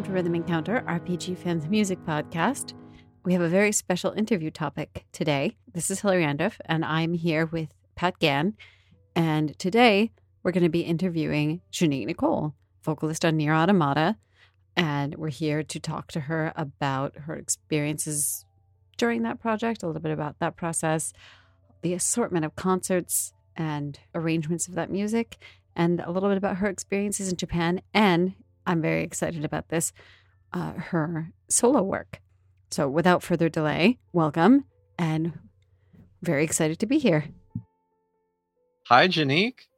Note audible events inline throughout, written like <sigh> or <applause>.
welcome to Rhythm Encounter, RPG Fans Music Podcast. We have a very special interview topic today. This is Hilary Andruff, and I'm here with Pat Gann. And today we're going to be interviewing J'Nique Nicole, vocalist on Nier Automata. And we're here to talk to her about her experiences during that project, a little bit about that process, the assortment of concerts and arrangements of that music, and a little bit about her experiences in Japan. And I'm very excited about this, uh, her solo work. So without further delay, welcome and very excited to be here. Hi, J'Nique.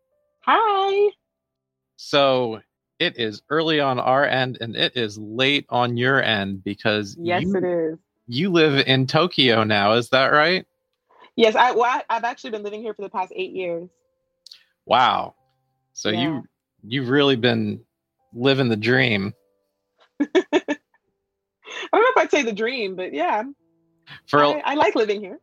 Hi. So it is early on our end and it is late on your end because yes, you, it is. You live in Tokyo now, is that right? Yes, I, well, I have actually been living here for the past eight years. Wow. So Yeah. you you've really been living the dream. I don't know if I'd say the dream, but yeah, For I, I like living here.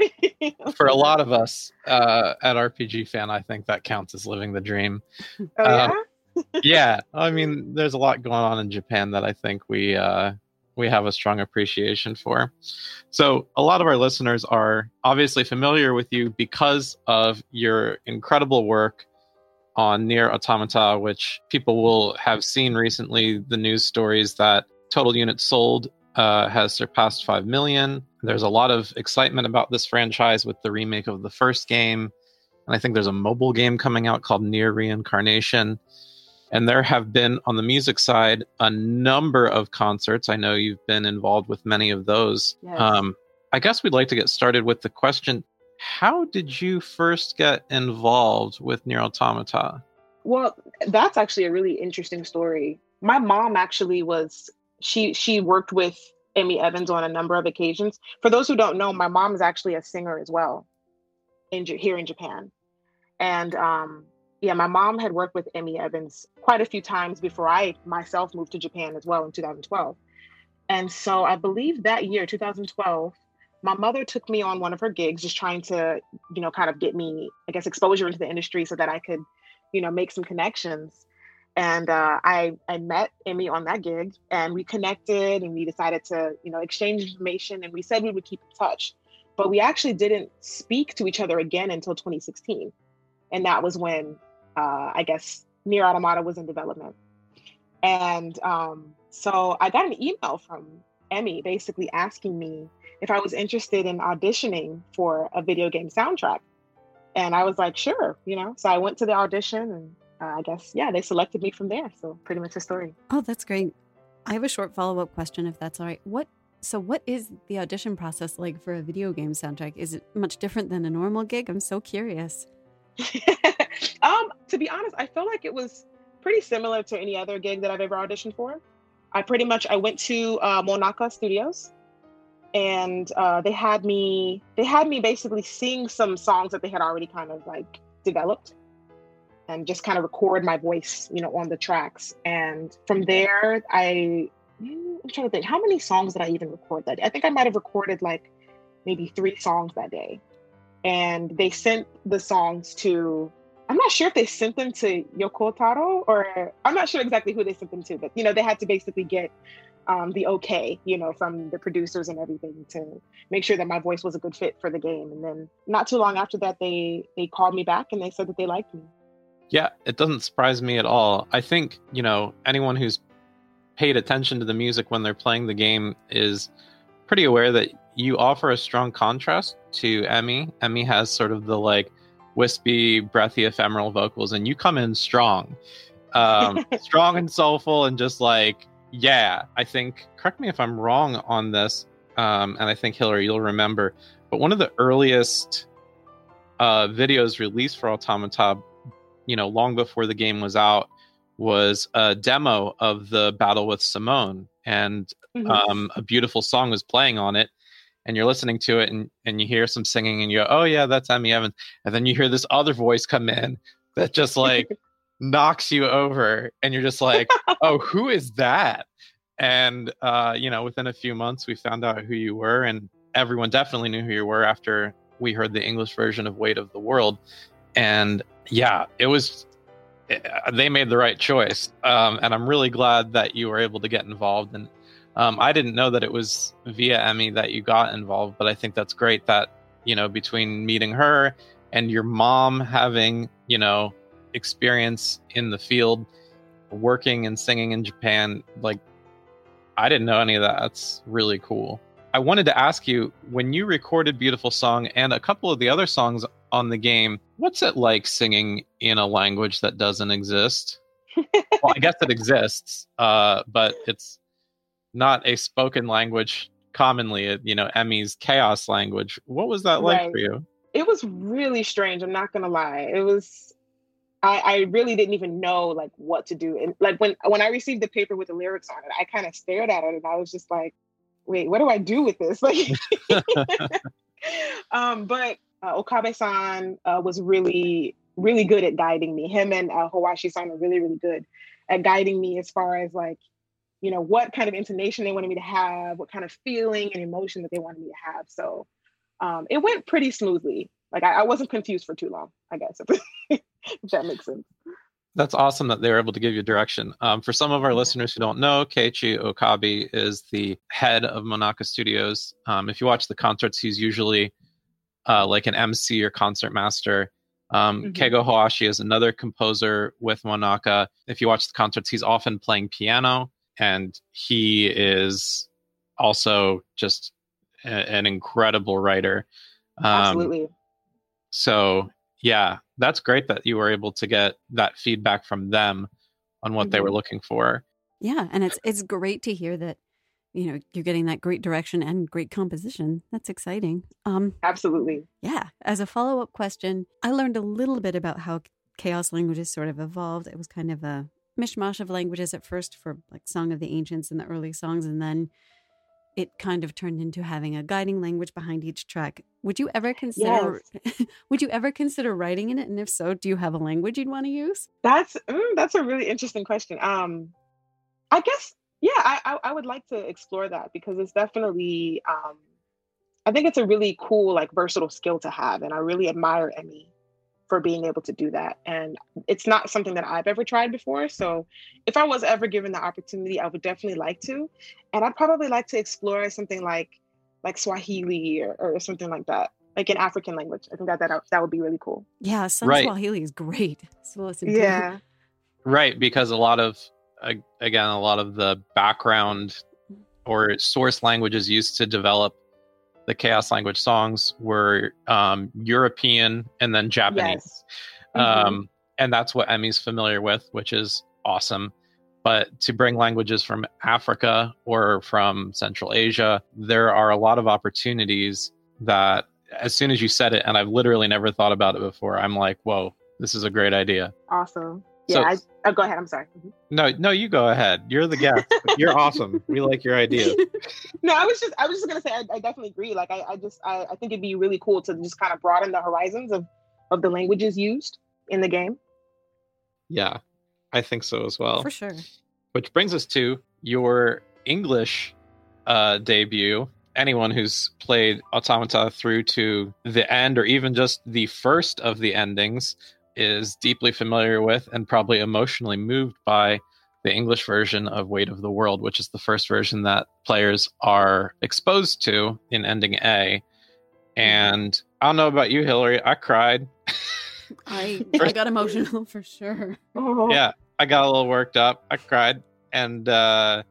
<laughs> for a lot of us uh, at RPG fan, I think that counts as living the dream. Oh, uh, yeah? <laughs> yeah, I mean, there's a lot going on in Japan that I think we uh, we have a strong appreciation for. So, a lot of our listeners are obviously familiar with you because of your incredible work on Nier Automata, which people will have seen recently. The news stories that total units sold uh, has surpassed five million. There's a lot of excitement about this franchise with the remake of the first game. And I think there's a mobile game coming out called Nier Reincarnation. And there have been, on the music side, a number of concerts. I know you've been involved with many of those. Yes. Um, I guess we'd like to get started with the question How did you first get involved with Nier Automata? Well, that's actually a really interesting story. My mom actually was she she worked with Emi Evans on a number of occasions. For those who don't know, my mom is actually a singer as well in here in Japan. And um yeah, my mom had worked with Emi Evans quite a few times before I myself moved to Japan as well in 2012. And so I believe that year, 2012, my mother took me on one of her gigs, just trying to, you know, kind of get me, I guess, exposure into the industry so that I could, you know, make some connections. And uh, I I met Emi on that gig, and we connected, and we decided to, you know, exchange information, and we said we would keep in touch. But we actually didn't speak to each other again until 2016, and that was when uh, I guess Nier Automata was in development. And um, so I got an email from Emi basically asking me if I was interested in auditioning for a video game soundtrack. And I was like, sure, you know. So I went to the audition and uh, I guess, yeah, they selected me from there. So pretty much the story. Oh, that's great. I have a short follow up question, if that's all right. What so what is the audition process like for a video game soundtrack? Is it much different than a normal gig? I'm so curious. <laughs> um, to be honest, I feel like it was pretty similar to any other gig that I've ever auditioned for. I pretty much I went to uh, Monaca Studios, and uh, they had me they had me basically sing some songs that they had already kind of like developed, and just kind of record my voice, you know, on the tracks. And from there, I I'm trying to think how many songs did I even record that? day? I think I might have recorded like maybe three songs that day and they sent the songs to I'm not sure if they sent them to Yoko Taro or I'm not sure exactly who they sent them to, but you know, they had to basically get um, the okay, you know, from the producers and everything to make sure that my voice was a good fit for the game. And then not too long after that, they they called me back and they said that they liked me. Yeah, it doesn't surprise me at all. I think, you know, anyone who's paid attention to the music when they're playing the game is pretty aware that you offer a strong contrast to Emi. Emi has sort of the like wispy, breathy, ephemeral vocals, and you come in strong. Um, <laughs> strong and soulful, and just like, yeah, I think, correct me if I'm wrong on this, um, and I think Hillary, you'll remember, but one of the earliest uh, videos released for Automata, you know, long before the game was out, was a demo of the battle with Simone, and Mhm. um, a beautiful song was playing on it. And you're listening to it, and, and you hear some singing, and you go, "Oh yeah, that's Emi Evans." And then you hear this other voice come in that just like <laughs> knocks you over, and you're just like, <laughs> "Oh, who is that?" And uh, you know, within a few months, we found out who you were, and everyone definitely knew who you were after we heard the English version of "Weight of the World." And yeah, it was eh, they made the right choice. Um, and I'm really glad that you were able to get involved. And um, I didn't know that it was via Emi that you got involved, but I think that's great that, you know, between meeting her and your mom having, you know, experience in the field, working and singing in Japan, like, I didn't know any of that. That's really cool. I wanted to ask you when you recorded Beautiful Song and a couple of the other songs on the game, what's it like singing in a language that doesn't exist? <laughs> well, I guess it exists, uh, but it's not a spoken language commonly, uh, you know, Emi's chaos language. What was that like right. for you? It was really strange. I'm not gonna lie. It was. I, I really didn't even know like what to do, and like when when I received the paper with the lyrics on it, I kind of stared at it and I was just like, "Wait, what do I do with this?" <laughs> Like, <laughs> um, but uh, Okabe-san uh, was really really good at guiding me. Him and uh, Hoashi-san are really really good at guiding me as far as like you know, what kind of intonation they wanted me to have, what kind of feeling and emotion that they wanted me to have. So um, it went pretty smoothly. Like I, I, wasn't confused for too long, I guess, <laughs> if that makes sense. That's awesome that they were able to give you direction. Um, for some of our listeners who don't know, Keiichi Okabe is the head of Monaca Studios. Um, if you watch the concerts, he's usually uh, like an MC or concert master. Um, mm-hmm. Keigo Hoashi is another composer with Monaca. If you watch the concerts, he's often playing piano and he is also just a, an incredible writer. Um, Absolutely. So yeah, that's great that you were able to get that feedback from them on what mm-hmm. they were mm-hmm. looking for. Yeah, and it's it's great to hear that you know you're getting that great direction and great composition. That's exciting. Um Absolutely. Yeah, as a follow-up question, I learned a little bit about how chaos languages sort of evolved. It was kind of a mishmash of languages at first for like Song of the Ancients and the early songs, and then it kind of turned into having a guiding language behind each track. Would you ever consider yes. <laughs> would you ever consider writing in it? And if so, do you have a language you'd want to use? That's mm, that's a really interesting question. Um I guess yeah, I, I, I would like to explore that because it's definitely um I think it's a really cool, like versatile skill to have. And I really admire Emi for being able to do that. And it's not something that I've ever tried before. So if I was ever given the opportunity, I would definitely like to. And I'd probably like to explore something like like Swahili or, or something like that. Like an African language. I think that that, that would be really cool. Yeah, some right. Swahili is great. <laughs> So listen yeah. Right, because a lot of again, a lot of the background mm. or source languages used to develop the chaos language songs were um, European and then Japanese. Yes. Mm-hmm. Um, and that's what Emi's familiar with, which is awesome. But to bring languages from Africa or from Central Asia, there are a lot of opportunities that, as soon as you said it, and I've literally never thought about it before, I'm like, whoa, this is a great idea. Awesome. Yeah, so, oh, go ahead. I'm sorry. Mm-hmm. No, no, you go ahead. You're the guest. <laughs> You're awesome. We like your idea. <laughs> no, I was just, I was just gonna say, I, I definitely agree. Like, I, I just, I, I think it'd be really cool to just kind of broaden the horizons of, of the languages used in the game. Yeah, I think so as well. For sure. Which brings us to your English uh, debut. Anyone who's played Automata through to the end, or even just the first of the endings, is deeply familiar with and probably emotionally moved by the English version of Weight of the World, which is the first version that players are exposed to in ending A. And I don't know about you, Hillary. I cried. <laughs> I, <laughs> I got emotional for sure. <laughs> Yeah, I got a little worked up. I cried. And uh,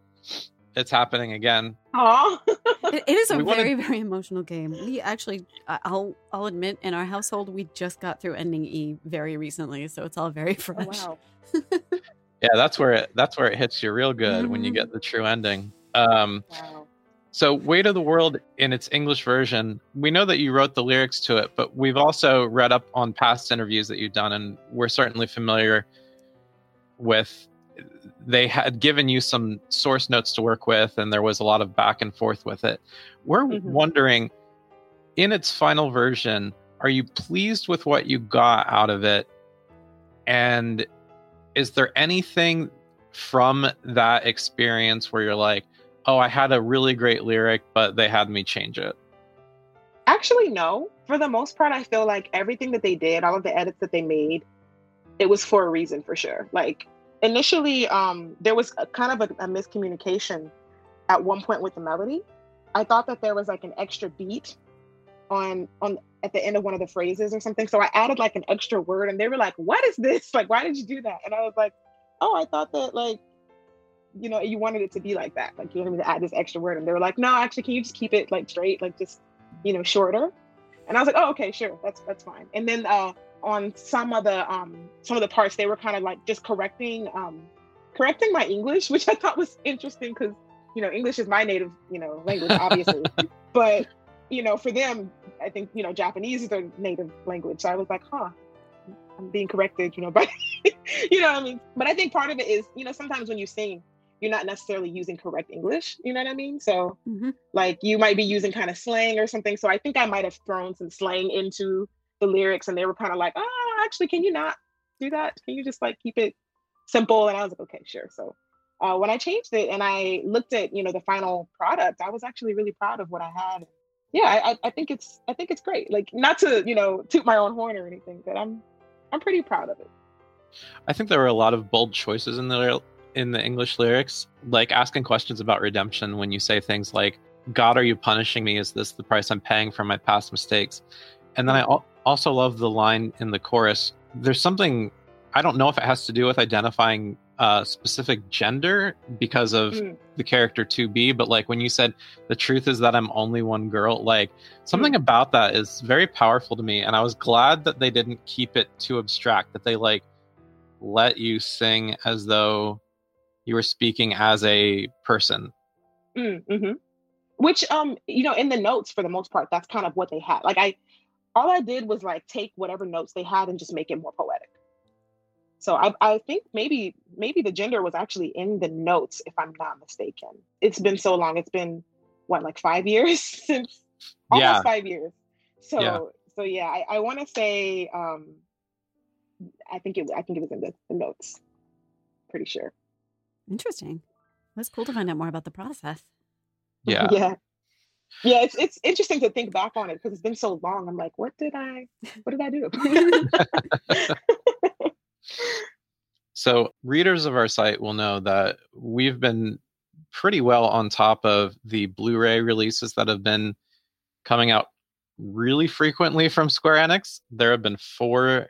it's happening again. Aww. <laughs> it, it is a we very wanted... very emotional game. We actually, I'll I'll admit, in our household, we just got through ending E very recently, so it's all very <laughs> oh, fresh. Oh, wow. <laughs> yeah, that's where it that's where it hits you real good mm-hmm. when you mm-hmm. get the true ending. Um, wow. So, Weight of the World in its English version, we know that you wrote the lyrics to it, but we've also read up on past interviews that you've done, and we're certainly familiar with they had given you some source notes to work with, and there was a lot of back and forth with it. We're mm-hmm. wondering, in its final version, are you pleased with what you got out of it? And is there anything from that experience where you're like, oh, I had a really great lyric, but they had me change it? Actually, no. For the most part, I feel like everything that they did, all of the edits that they made, it was for a reason for sure. Like initially, um, there was a, kind of a, a miscommunication at one point with the melody. I thought that there was like an extra beat on on at the end of one of the phrases or something. So I added like an extra word and they were like, What is this? <laughs> Like, why did you do that? And I was like, Oh, I thought that like, you know, you wanted it to be like that. Like you wanted me to add this extra word. And they were like, No, actually, can you just keep it like straight, like just, you know, shorter? And I was like, Oh, okay, sure, that's that's fine. And then uh on some of the um some of the parts they were kind of like just correcting um correcting my English, <laughs> which I thought was interesting because you know English is my native you know language, <laughs> obviously. but you know, for them, I think, you know, Japanese is their native language. So I was like, huh, I'm being corrected, you know, <laughs> but you know what I mean? But I think part of it is, you know, sometimes when you sing, you're not necessarily using correct English, you know what I mean? So mm-hmm. like you might be using kind of slang or something. So I think I might have thrown some slang into the lyrics and they were kind of like, oh, actually, can you not do that? Can you just like keep it simple? And I was like, okay, sure. So uh, when I changed it and I looked at, you know, the final product, I was actually really proud of what I had yeah, I, I think it's I think it's great. Like not to you know toot my own horn or anything, but I'm I'm pretty proud of it. I think there were a lot of bold choices in the in the English lyrics, like asking questions about redemption when you say things like "God, are you punishing me? Is this the price I'm paying for my past mistakes?" And then I also love the line in the chorus. There's something I don't know if it has to do with identifying uh, specific gender because of mm. the character 2B, but like when you said the truth is that I'm only one girl, like something mm. about that is very powerful to me. And I was glad that they didn't keep it too abstract, that they like let you sing as though you were speaking as a person. Mm, mm-hmm. Which, um, you know, in the notes for the most part, that's kind of what they had. Like I, all I did was like take whatever notes they had and just make it more poetic. So I, I think maybe maybe the gender was actually in the notes, if I'm not mistaken. It's been so long. It's been what, like five years <laughs> since almost yeah. five years. So yeah. so yeah, I, I want to say um, I think it I think it was in the, the notes. Pretty sure. Interesting. That's cool to find out more about the process. Yeah. <laughs> Yeah. Yeah, it's it's interesting to think back on it because it's been so long. I'm like, what did I <laughs> what did I do? <laughs> So, readers of our site will know that we've been pretty well on top of the Blu ray releases that have been coming out really frequently from Square Enix. There have been four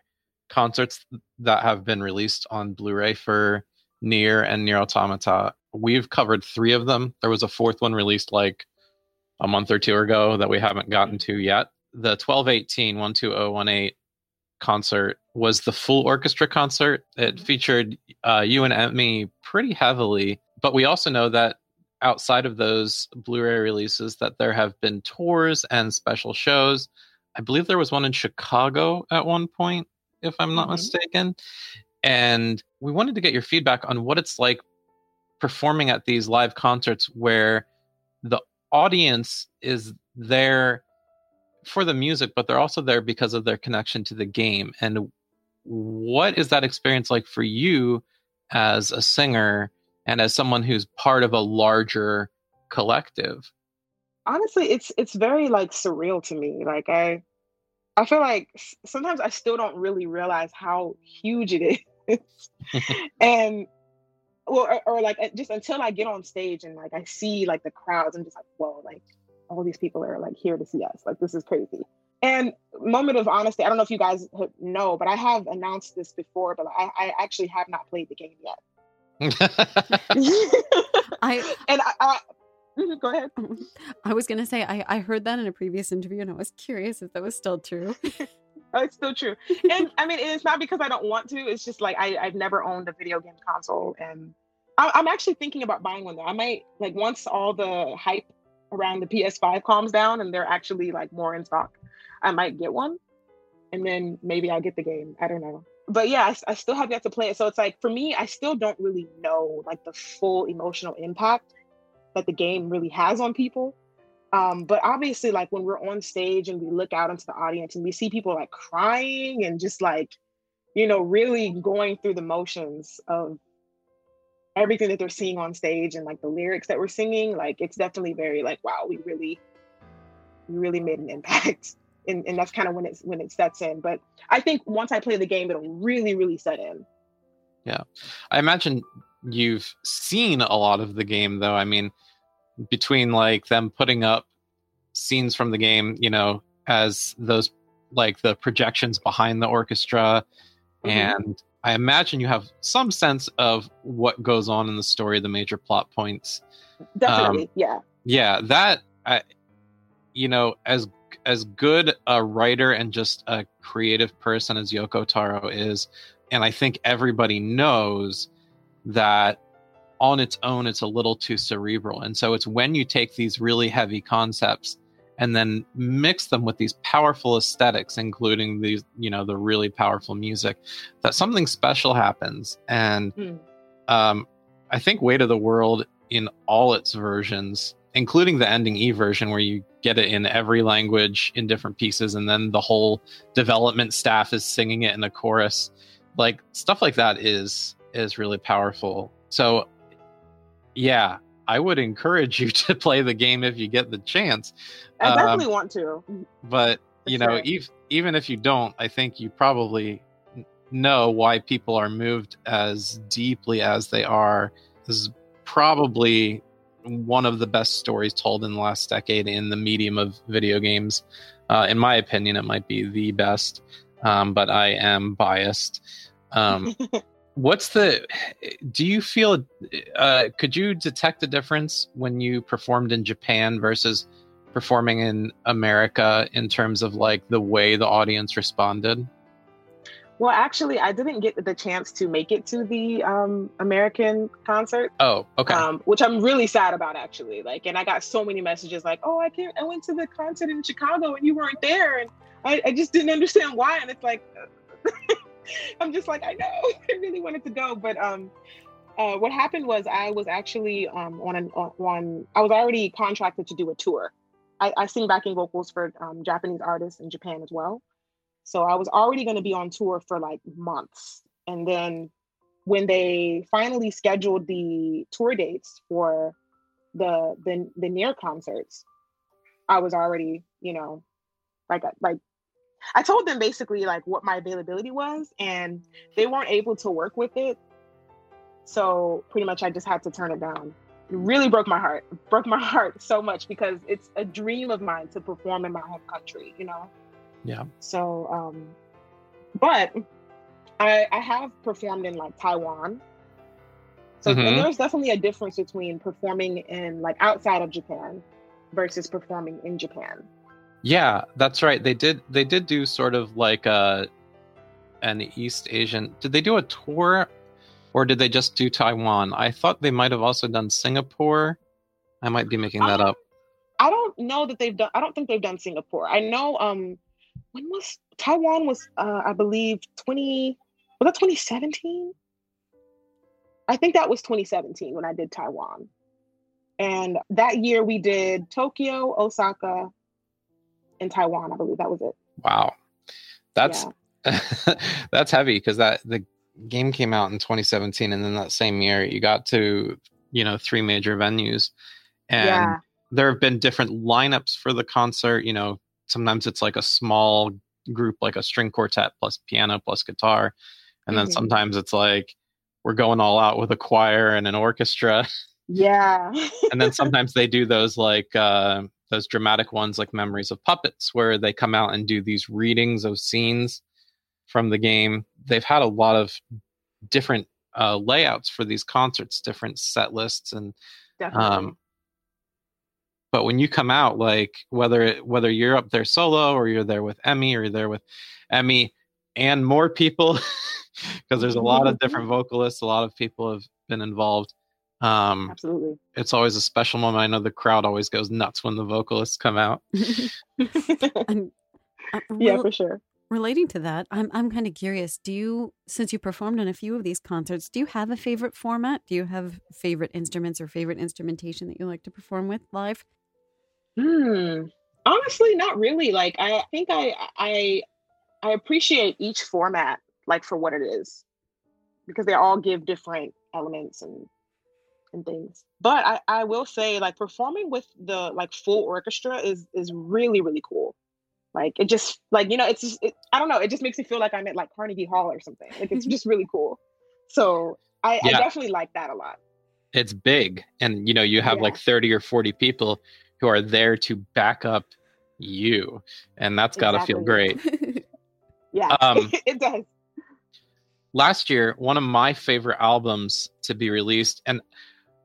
concerts that have been released on Blu ray for Nier and Nier Automata. We've covered three of them. There was a fourth one released like a month or two ago that we haven't gotten to yet. The 1218 12018 concert was the full orchestra concert. It mm-hmm. featured uh, you and Emi pretty heavily, but we also know that outside of those Blu-ray releases, that there have been tours and special shows. I believe there was one in Chicago at one point, if I'm not mm-hmm. mistaken. And we wanted to get your feedback on what it's like performing at these live concerts where the audience is there for the music, but they're also there because of their connection to the game. And what is that experience like for you as a singer and as someone who's part of a larger collective? Honestly, it's it's very like surreal to me. Like I I feel like sometimes I still don't really realize how huge it is. <laughs> and well, or, or, like just until I get on stage and like I see like the crowds, I'm just like, whoa, like all these people are like here to see us. Like this is crazy. And moment of honesty, I don't know if you guys know, but I have announced this before, but I, I actually have not played the game yet. <laughs> <laughs> I and I, I mm-hmm, go ahead. <laughs> I was gonna say I, I heard that in a previous interview, and I was curious if that was still true. Oh, it's still true, and I mean it's not because I don't want to. It's just like I I've never owned a video game console, and I, I'm actually thinking about buying one though. I might like once all the hype around the PS5 calms down and they're actually like more in stock, I might get one and then maybe I'll get the game. I don't know. But yeah, I, I, still have yet to play it. So it's like for me, I still don't really know like the full emotional impact that the game really has on people. Um, but obviously, like when we're on stage and we look out into the audience and we see people like crying and just like, you know, really going through the motions of everything that they're seeing on stage and like the lyrics that we're singing, like it's definitely very like, wow, we really, we really made an impact <laughs> and, and that's kind of when it's when it sets in. But I think once I play the game, it'll really, really set in. Yeah, I imagine you've seen a lot of the game, though. I mean, between like them putting up scenes from the game, you know, as those like the projections behind the orchestra, mm-hmm. and I imagine you have some sense of what goes on in the story, the major plot points. Definitely, um, yeah. Yeah, that I, you know, as as good a writer and just a creative person as Yoko Taro is, and I think everybody knows that on its own it's a little too cerebral. And so it's when you take these really heavy concepts and then mix them with these powerful aesthetics including these you know the really powerful music that something special happens and mm. um, i think weight of the world in all its versions including the ending E version where you get it in every language in different pieces and then the whole development staff is singing it in the chorus. Like stuff like that is is really powerful. So yeah, I would encourage you <laughs> to play the game if you get the chance. I definitely um, want to. But, you know, ev- even if you don't, I think you probably know why people are moved as deeply as they are. This is probably one of the best stories told in the last decade in the medium of video games. Uh, in my opinion, it might be the best, um, but I am biased. Um, <laughs> what's the? Do you feel? Uh, could you detect a difference when you performed in Japan versus performing in America in terms of like the way the audience responded? Well, actually, I didn't get the chance to make it to the um, American concert. Oh, okay. Um, which I'm really sad about, actually. Like, and I got so many messages like, "Oh, I can't. I went to the concert in Chicago and you weren't there, and I, I just didn't understand why." And it's like, <laughs> <laughs> I'm just like, I know, <laughs> I really wanted to go, but um, uh, what happened was I was actually um, on an on I was already contracted to do a tour. I, I sing backing vocals for um, Japanese artists in Japan as well. So I was already going to be on tour for like months. And then when they finally scheduled the tour dates for the the, the Nier concerts, I was already, you know, like like I told them basically like what my availability was and they weren't able to work with it. So pretty much I just had to turn it down. It really broke my heart. broke my <laughs> heart so much because it's a dream of mine to perform in my home country, you know. Yeah. So, um, but I, I have performed in like Taiwan. So mm-hmm. there's definitely a difference between performing in like outside of Japan versus performing in Japan. Yeah, that's right. They did they did do sort of like a an East Asian. Did they do a tour or did they just do Taiwan? I thought they might have also done Singapore. I might be making that up. I don't know that they've done I don't think they've done Singapore. I know um when was Taiwan was uh, I believe 20 was that 2017? I think that was 2017 when I did Taiwan. And that year we did Tokyo, Osaka, and Taiwan. I believe that was it. Wow. That's yeah. <laughs> that's heavy because that the game came out in 2017 and then that same year you got to, you know, three major venues. And yeah. there have been different lineups for the concert, you know, sometimes it's like a small group like a string quartet plus piano plus guitar and then mm-hmm. sometimes it's like we're going all out with a choir and an orchestra yeah <laughs> and then <laughs> sometimes they do those like uh those dramatic ones like memories of puppets where they come out and do these readings of scenes from the game they've had a lot of different uh, layouts for these concerts different set lists and Definitely. um but when you come out like whether whether you're up there solo or you're there with emi or you're there with emi and more people <laughs> because there's a lot of different <laughs> vocalists a lot of people have been involved um absolutely. it's always a special moment. I know the crowd always goes nuts when the vocalists come out. <laughs> And, uh, yeah for sure. relating to that i'm i'm kind of curious do you since you performed in a few of these concerts do you have a favorite format? Do you have favorite instruments or favorite instrumentation that you like to perform with live? Hmm. Honestly, not really. Like I think I I I appreciate each format like for what it is because they all give different elements and and things. But I I will say like performing with the like full orchestra is is really really cool. Like it just like you know, it's just it, I don't know. It just makes me feel like I'm at like Carnegie Hall or something. Like it's <laughs> just really cool. So I, Yeah. I definitely like that a lot. It's big, and you know you have Yeah. like thirty or forty people who are there to back up you, and that's got to feel great. <laughs> Yeah, <laughs> Um, it does. last year, one of my favorite albums to be released, and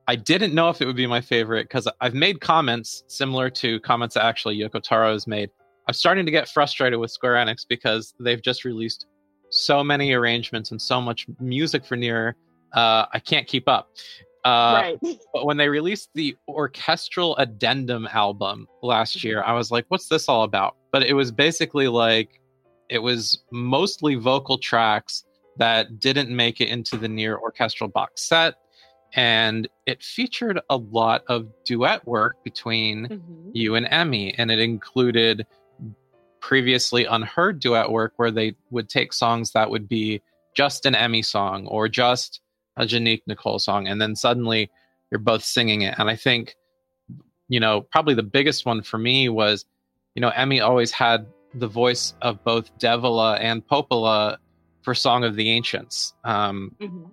I didn't know if it would be my favorite because I've made comments similar to comments that actually Yoko Taro has made. I'm starting to get frustrated with Square Enix because they've just released so many arrangements and so much music for Nier. Uh, I can't keep up. Uh, right. <laughs> but when they released the orchestral addendum album last year, I was like, what's this all about? But it was basically like, it was mostly vocal tracks that didn't make it into the Nier orchestral box set. And it featured a lot of duet work between Mhm. you and Emi, and it included previously unheard duet work where they would take songs that would be just an Emi song or just a J'Nique Nicole song, and then suddenly you're both singing it. And I think, you know, probably the biggest one for me was, you know, Emi always had the voice of both Devola and Popola for Song of the Ancients. Um, Mhm.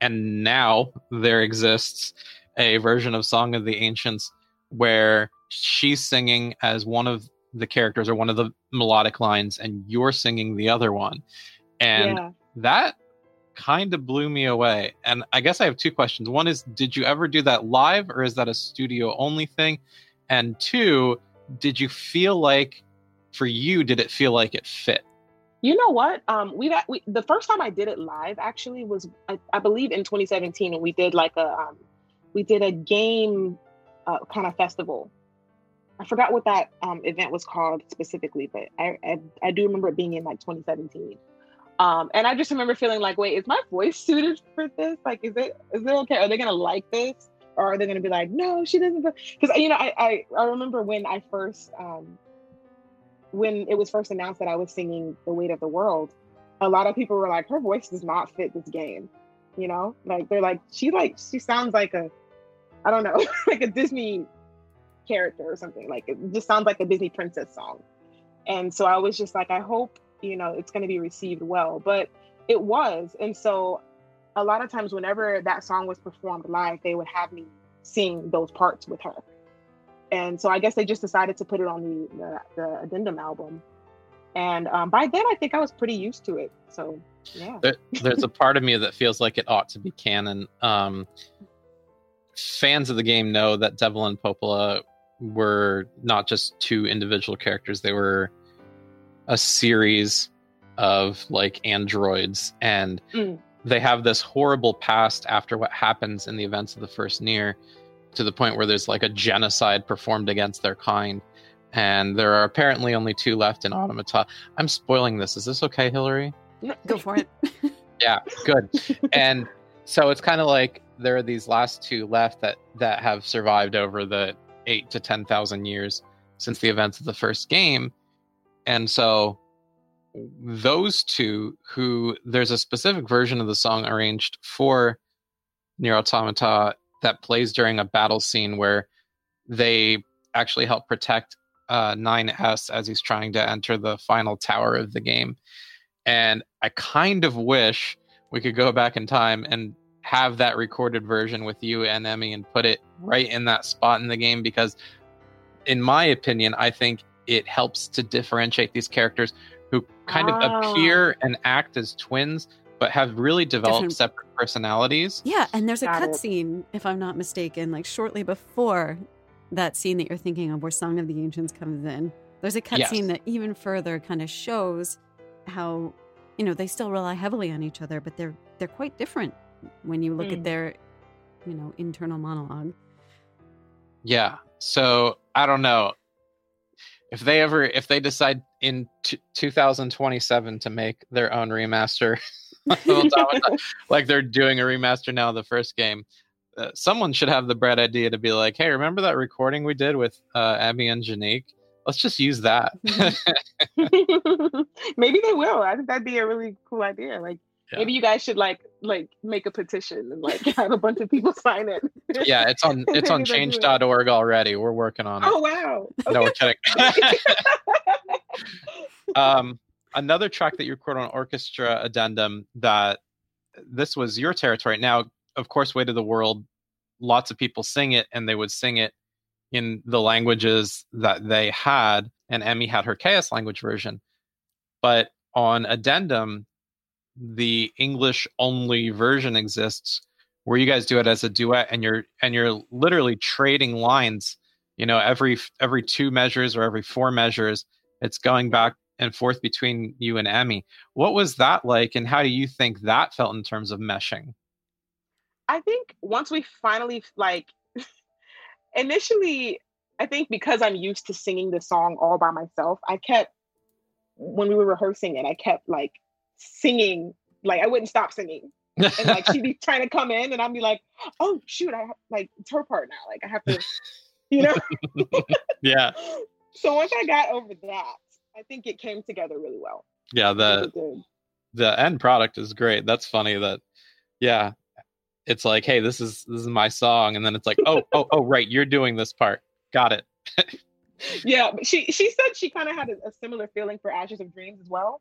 And now there exists a version of Song of the Ancients where she's singing as one of the characters or one of the melodic lines, and you're singing the other one. And yeah. that kind of blew me away. And I guess I have two questions. One is, did you ever do that live, or is that a studio only thing? And two, did you feel like, for you, did it feel like it fit? You know what? Um, a- we, the first time I did it live actually was I, I believe in 2017, and we did like a um, we did a game uh, kind of festival. I forgot what that um, event was called specifically, but I, I I do remember it being in like 2017. Um, and I just remember feeling like, wait, is my voice <laughs> suited for this? Like, is it is it okay? Are they gonna like this, or are they gonna be like, no, she doesn't? Because you know, I, I I remember when I first um, when it was first announced that I was singing The Weight of the World, a lot of people were like, her voice does not fit this game. You know, like they're like, she like she sounds like a, I don't know, <laughs> like a Disney character or something. Like it just sounds like a Disney princess song. And so I was just like, I hope, you know, it's gonna be received well. But it was. And so a lot of times whenever that song was performed live, they would have me sing those parts with her. And so I guess they just decided to put it on the the, the addendum album. And um, by then, I think I was pretty used to it. So yeah, there, there's a part of me that feels like it ought to be canon. Um, fans of the game know that Devola and Popola were not just two individual characters; they were a series of like androids, and Mm. they have this horrible past after what happens in the events of the first Nier, to the point where there's like a genocide performed against their kind. And there are apparently only two left in Automata. I'm spoiling this. Is this okay, Hillary? Go for it. <laughs> Yeah, good. and so it's kind of like there are these last two left that that have survived over the eight to ten thousand years since the events of the first game, and so those two who there's a specific version of the song arranged for Nier Automata that plays during a battle scene where they actually help protect uh, 9S as he's trying to enter the final tower of the game. And I kind of wish we could go back in time and have that recorded version with you and Emi and put it right in that spot in the game because, in my opinion, I think it helps to differentiate these characters who kind of appear and act as twins but have really developed Different- separate personalities. Yeah, and there's a cutscene, if I'm not mistaken, like shortly before that scene that you're thinking of where Song of the Ancients comes in. There's a Yes. cutscene that even further kind of shows how, you know, they still rely heavily on each other, but they're they're quite different when you look Mm. at their, you know, internal monologue. Yeah. So I don't know if they ever if they decide in t- 2027 to make their own remaster of Automata, <laughs> <laughs> like they're doing a remaster now of the first game. Uh, someone should have the bright idea to be like, "Hey, remember that recording we did with uh, Abby and J'Nique? Let's just use that." <laughs> <laughs> maybe they will. I think that'd be a really cool idea. Like Yeah. Maybe you guys should like like make a petition and like have a bunch of people sign it. Yeah, it's on it's on Maybe they'll do it. change.org already. We're working on it. Oh wow. No, we're kidding. um, another track that you recorded on Orchestra Addendum that uh, this was your territory. Now, of course, Weight of the World, lots of people sing it and they would sing it in the languages that they had, and Emi had her Chaos language version. But on Addendum, the English only version exists where you guys do it as a duet and you're and you're literally trading lines you know every every two measures or every four measures it's going back and forth between you and emi what was that like and how do you think that felt in terms of meshing I think once we finally like <laughs> initially I think because I'm used to singing the song all by myself, I kept when we were rehearsing it, I kept like singing, like I wouldn't stop singing. And like she'd be <laughs> trying to come in and I'd be like, oh shoot, I have like it's her part now. Like I have to, you know. <laughs> yeah so once I got over that, I think it came together really well. yeah the the end product is great that's funny that yeah it's like hey this is this is my song and then it's like oh <laughs> oh oh right you're doing this part got it <laughs> Yeah, but she she said she kind of had a, a similar feeling for Ashes of Dreams as well.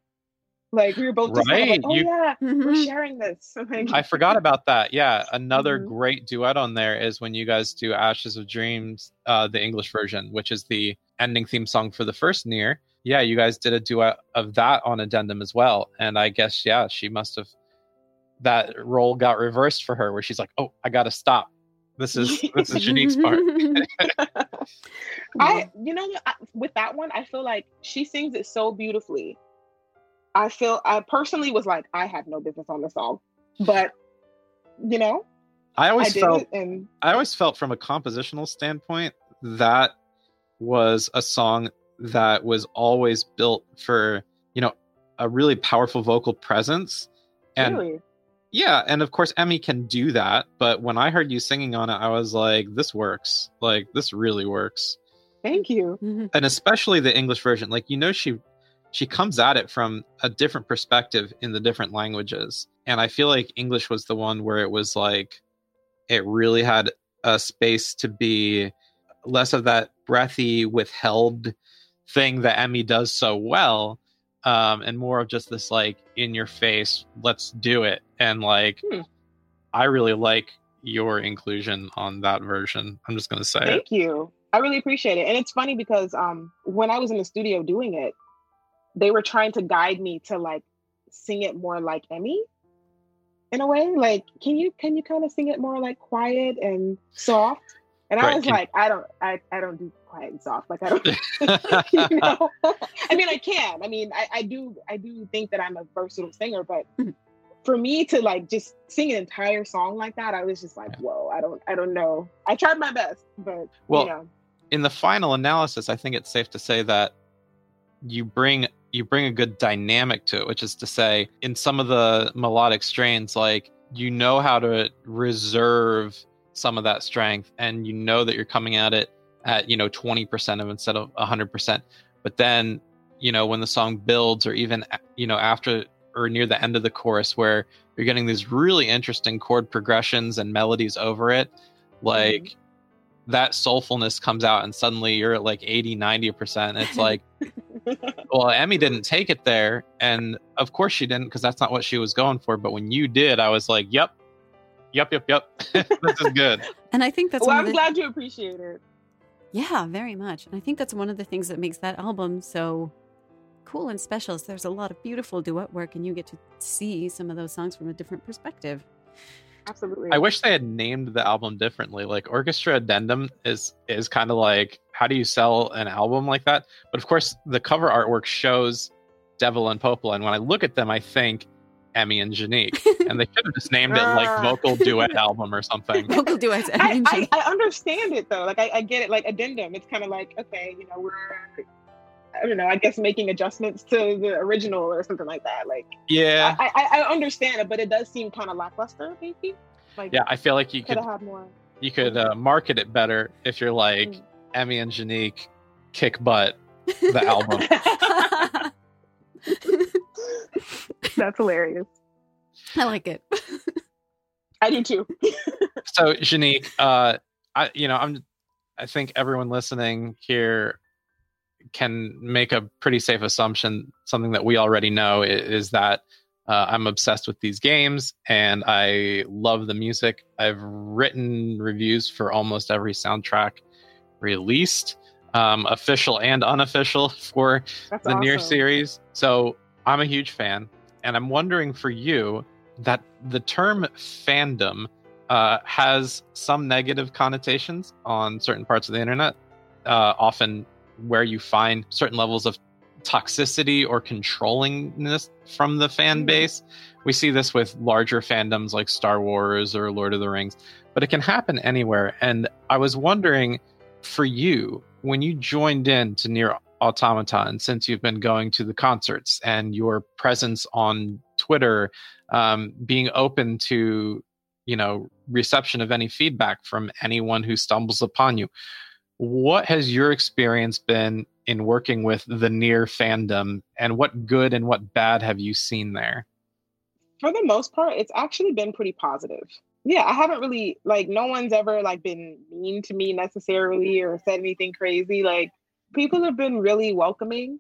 Like we were both just kind of like, Right, oh you- yeah, we're Mhm. sharing this. <laughs> Like, I forgot about that. Yeah, another Mhm. great duet on there is when you guys do Ashes of Dreams, uh, the English version, which is the ending theme song for the first Nier. Yeah, you guys did a duet of that on Addendum as well, and I guess yeah, she must have that role got reversed for her, where she's like, "Oh, I got to stop. This is <laughs> this is J'Nique's part." <laughs> I, you know. I, with that one, I feel like she sings it so beautifully. I feel I personally was like, I had no business on the song, but you know, I I always did felt and I always felt from a compositional standpoint that was a song that was always built for, you know, a really powerful vocal presence. And really, yeah, and of course Emi can do that, but when I heard you singing on it, I was like, this works. Like this really works. thank you. Mhm. And especially the English version. Like you know she she comes at it from a different perspective in the different languages. And I feel like English was the one where it was like it really had a space to be less of that breathy withheld thing that Emi does so well um and more of just this like in your face let's do it and like Hmm. I really like your inclusion on that version. I'm just going to say it. Thank you. I really appreciate it. And it's funny because um when I was in the studio doing it, they were trying to guide me to like sing it more like Emi in a way. Like, can you can you kind of sing it more like quiet and soft? And I was can- like, I don't I, I don't do quiet and soft. Like I don't <laughs> <laughs> you know. I mean I can. I mean I, I do I do think that I'm a versatile singer, but for me to like just sing an entire song like that, I was just like, whoa, I don't I don't know. I tried my best, but Well, you know. in the final analysis, I think it's safe to say that you bring you bring a good dynamic to it, which is to say, in some of the melodic strains, like you know how to reserve some of that strength, and you know that you're coming at it at you know 20% of instead of 100%. But then, you know, when the song builds, or even you know after or near the end of the chorus, where you're getting these really interesting chord progressions and melodies over it, mm-hmm. like that soulfulness comes out and suddenly you're at like 80 90% it's <laughs> like well emi didn't take it there and of course she didn't because that's not what she was going for. But when you did i was like yep yep yep yep <laughs> this is good And I think that's well, one I'm of the, glad you appreciate it. yeah, very much. And I think that's one of the things that makes that album so cool and special. Is there's a lot of beautiful duet work, and you get to see some of those songs from a different perspective. Absolutely. i wish they had named the album differently like orchestra addendum is is kind of like how do you sell an album like that but of course the cover artwork shows devola and popola and when i look at them i think emi and j'nique and they <laughs> should have just named it like Ah. vocal duet <laughs> album or something Vocal duets. I, I, I understand it though. Like I, I get it. Like addendum, it's kind of like okay, you know, we're I don't know. I guess making adjustments to the original or something like that. Like yeah I, I, I understand it, but it does seem kind of lackluster. Maybe like yeah i feel like you could could have had more. you could uh, market it better if you're like Mm. emi and j'nique kick butt the <laughs> album <laughs> That's hilarious. I like it. <laughs> I do too. <laughs> so, J'Nique, uh, I you know I'm I think everyone listening here can make a pretty safe assumption. Something that we already know is, is that uh, I'm obsessed with these games and I love the music. I've written reviews for almost every soundtrack released, um, official and unofficial, <laughs> for That's the awesome. series. So I'm a huge fan. And I'm wondering for you that the term fandom uh, has some negative connotations on certain parts of the internet, uh, often where you find certain levels of toxicity or controllingness from the fan Mhm. base. We see this with larger fandoms like Star Wars or Lord of the Rings, but it can happen anywhere. And I was wondering for you, when you joined in to Nier Automata, and since you've been going to the concerts and your presence on Twitter, um, being open to you know reception of any feedback from anyone who stumbles upon you what has your experience been in working with the Nier fandom and what good and what bad have you seen there For the most part, it's actually been pretty positive. Yeah, I haven't really like no one's ever like been mean to me necessarily or said anything crazy. Like people have been really welcoming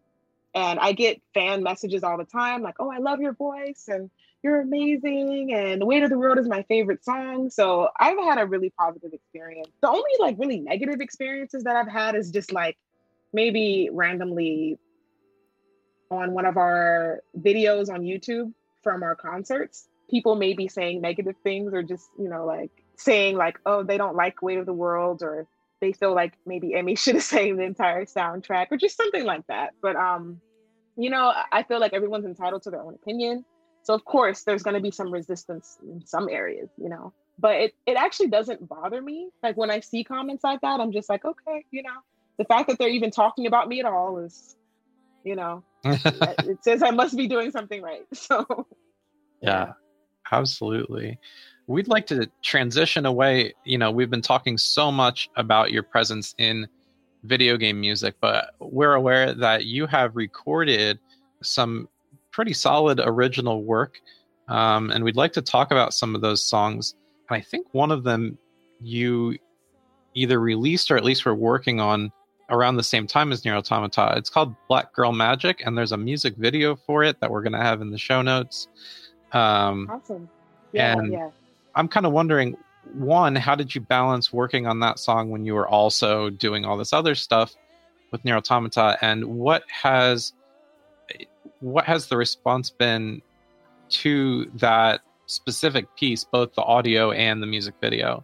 and I get fan messages all the time like, "Oh, I love your voice and you're amazing and The Weight of the World is my favorite song." So, I've had a really positive experience. The only like really negative experiences that I've had is just like maybe randomly on one of our videos on YouTube from our concerts, people may be saying negative things or just, you know, like saying like, oh, they don't like Weight of the World or they feel like maybe Emi <laughs> should have sang the entire soundtrack or just something like that. But um, you know, I feel like everyone's entitled to their own opinion. So of course there's gonna be some resistance in some areas, you know. But it, it actually doesn't bother me. Like when I see comments like that, I'm just like, okay, you know, the fact that they're even talking about me at all is, you know, <laughs> it says I must be doing something right. <laughs> So yeah absolutely we'd like to transition away you know we've been talking so much about your presence in video game music but we're aware that you have recorded some pretty solid original work um, and we'd like to talk about some of those songs and i think one of them you either released or at least were working on around the same time as Nier Automata. It's called Black Girl Magic, and there's a music video for it that we're going to have in the show notes. Um, awesome. Yeah, And- yeah. I'm kind of wondering, one, how did you balance working on that song when you were also doing all this other stuff with Nier Automata, and what has what has the response been to that specific piece, both the audio and the music video?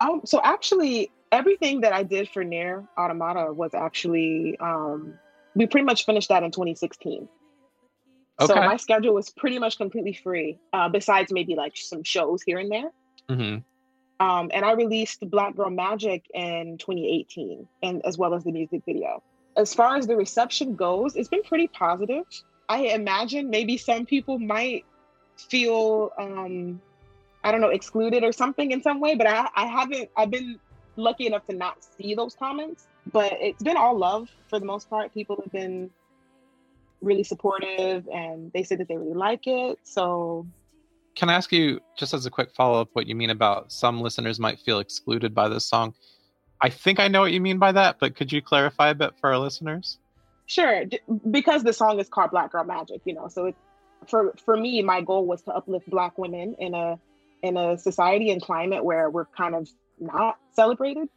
Um, so actually, everything that I did for Nier Automata was actually um, we pretty much finished that in 2016. So my schedule was pretty much completely free, uh, besides maybe like some shows here and there. hmm Um, and I released Black Girl Magic in 2018, and as well as the music video. As far as the reception goes, it's been pretty positive. I imagine maybe some people might feel, um, I don't know, excluded or something in some way, but I, I haven't. I've been lucky enough to not see those comments, but it's been all love for the most part. People have been really supportive, and they said that they really like it. So Can I ask you, just as a quick follow up, what you mean about some listeners might feel excluded by this song? I think I know what you mean by that, but could you clarify a bit for our listeners? Sure, d- because the song is called Black Girl Magic, you know. So it, for for me, my goal was to uplift Black women in a in a society and climate where we're kind of not celebrated,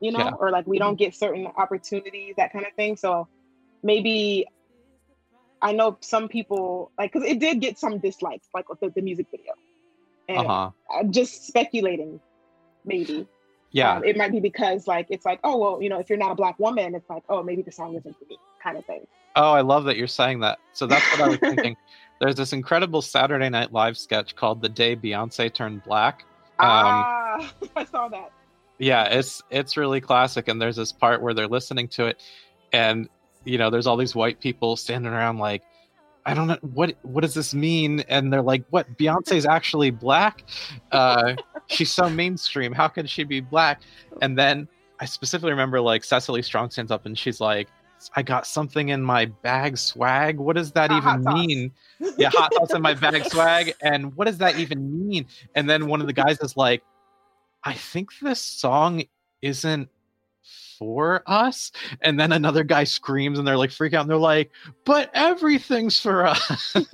you know, Yeah. or like we mm-hmm. don't get certain opportunities, that kind of thing. So maybe I know some people like because it did get some dislikes, like with the, the music video, and Uh huh. I'm just speculating, maybe. Yeah. Um, it might be because like it's like oh well you know if you're not a black woman it's like oh maybe the song isn't for me kind of thing Oh, I love that you're saying that. So that's what I was <laughs> thinking. There's this incredible Saturday Night Live sketch called "The Day Beyonce Turned Black." Um, ah <laughs> i saw that yeah, it's it's really classic. And there's this part where they're listening to it, and you know, there's all these white people standing around like, I don't know what what does this mean? And they're like, what? Beyonce's actually black? Uh, she's so mainstream. How can she be black? And then I specifically remember like Cecily Strong stands up and she's like, I got something in my bag swag. What does that Uh, even mean? Yeah, hot sauce in my bag <laughs> swag. And what does that even mean? And then one of the guys is like, I think this song isn't for us. And then another guy screams and they're like freak out and they're like, but everything's for us. <laughs>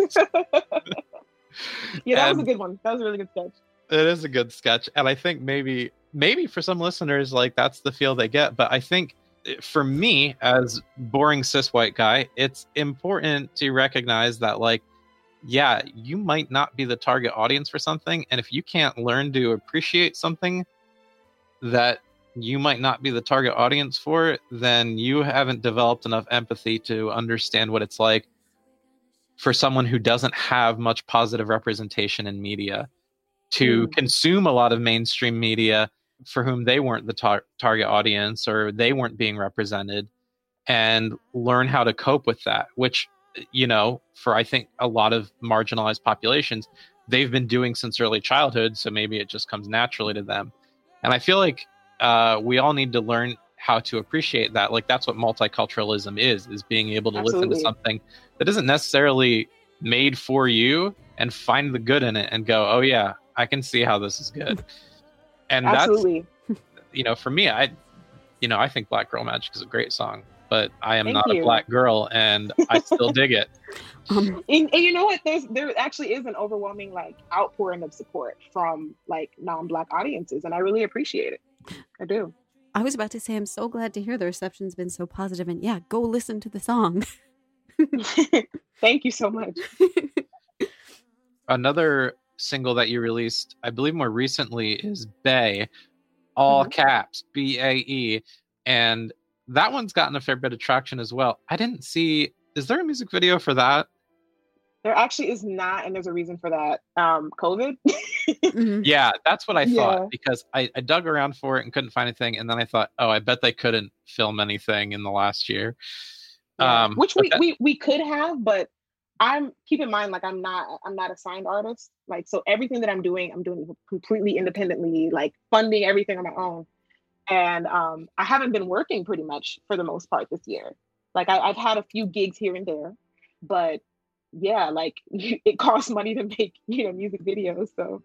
yeah, that was a good one. That was a really good sketch. it is a good sketch and i think maybe maybe for some listeners like that's the feel they get but i think eh, for me as boring cis white guy it's important to recognize that like yeah you might not be the target audience for something and if you can't learn to appreciate something that you might not be the target audience for it, then you haven't developed enough empathy to understand what it's like for someone who doesn't have much positive representation in media to Mm. consume a lot of mainstream media for whom they weren't the tar- target audience or they weren't being represented and learn how to cope with that which you know for i think a lot of marginalized populations they've been doing since early childhood so maybe it just comes naturally to them and i feel like uh, we all need to learn how to appreciate that like that's what multiculturalism is is being able to listen to Absolutely. something that isn't necessarily made for you and find the good in it and go oh yeah i can see how this is good <laughs> and that's Absolutely. you know for me i you know i think black girl magic is a great song but i am Thank not you. a black girl and i still dig it <laughs> Um, And, and you know what? There's there actually is an overwhelming like outpouring of support from like non-black audiences, and I really appreciate it. I do. I was about to say, I'm so glad to hear the reception's been so positive, and yeah, go listen to the song. <laughs> Thank you so much. <laughs> another single that you released i believe more recently is bae all Mhm. caps b-a-e and that one's gotten a fair bit of traction as well i didn't see is there a music video for that There actually is not, and there's a reason for that. Um, COVID. <laughs> Mhm. <laughs> yeah that's what i Yeah. thought because I, I dug around for it and couldn't find anything and then i thought oh i bet they couldn't film anything in the last year Yeah. um which we, that- we we could have but i'm keep in mind like i'm not i'm not a signed artist like so everything that i'm doing i'm doing completely independently like funding everything on my own and um i haven't been working pretty much for the most part this year like I, i've had a few gigs here and there but yeah like <laughs> it costs money to make you know music videos so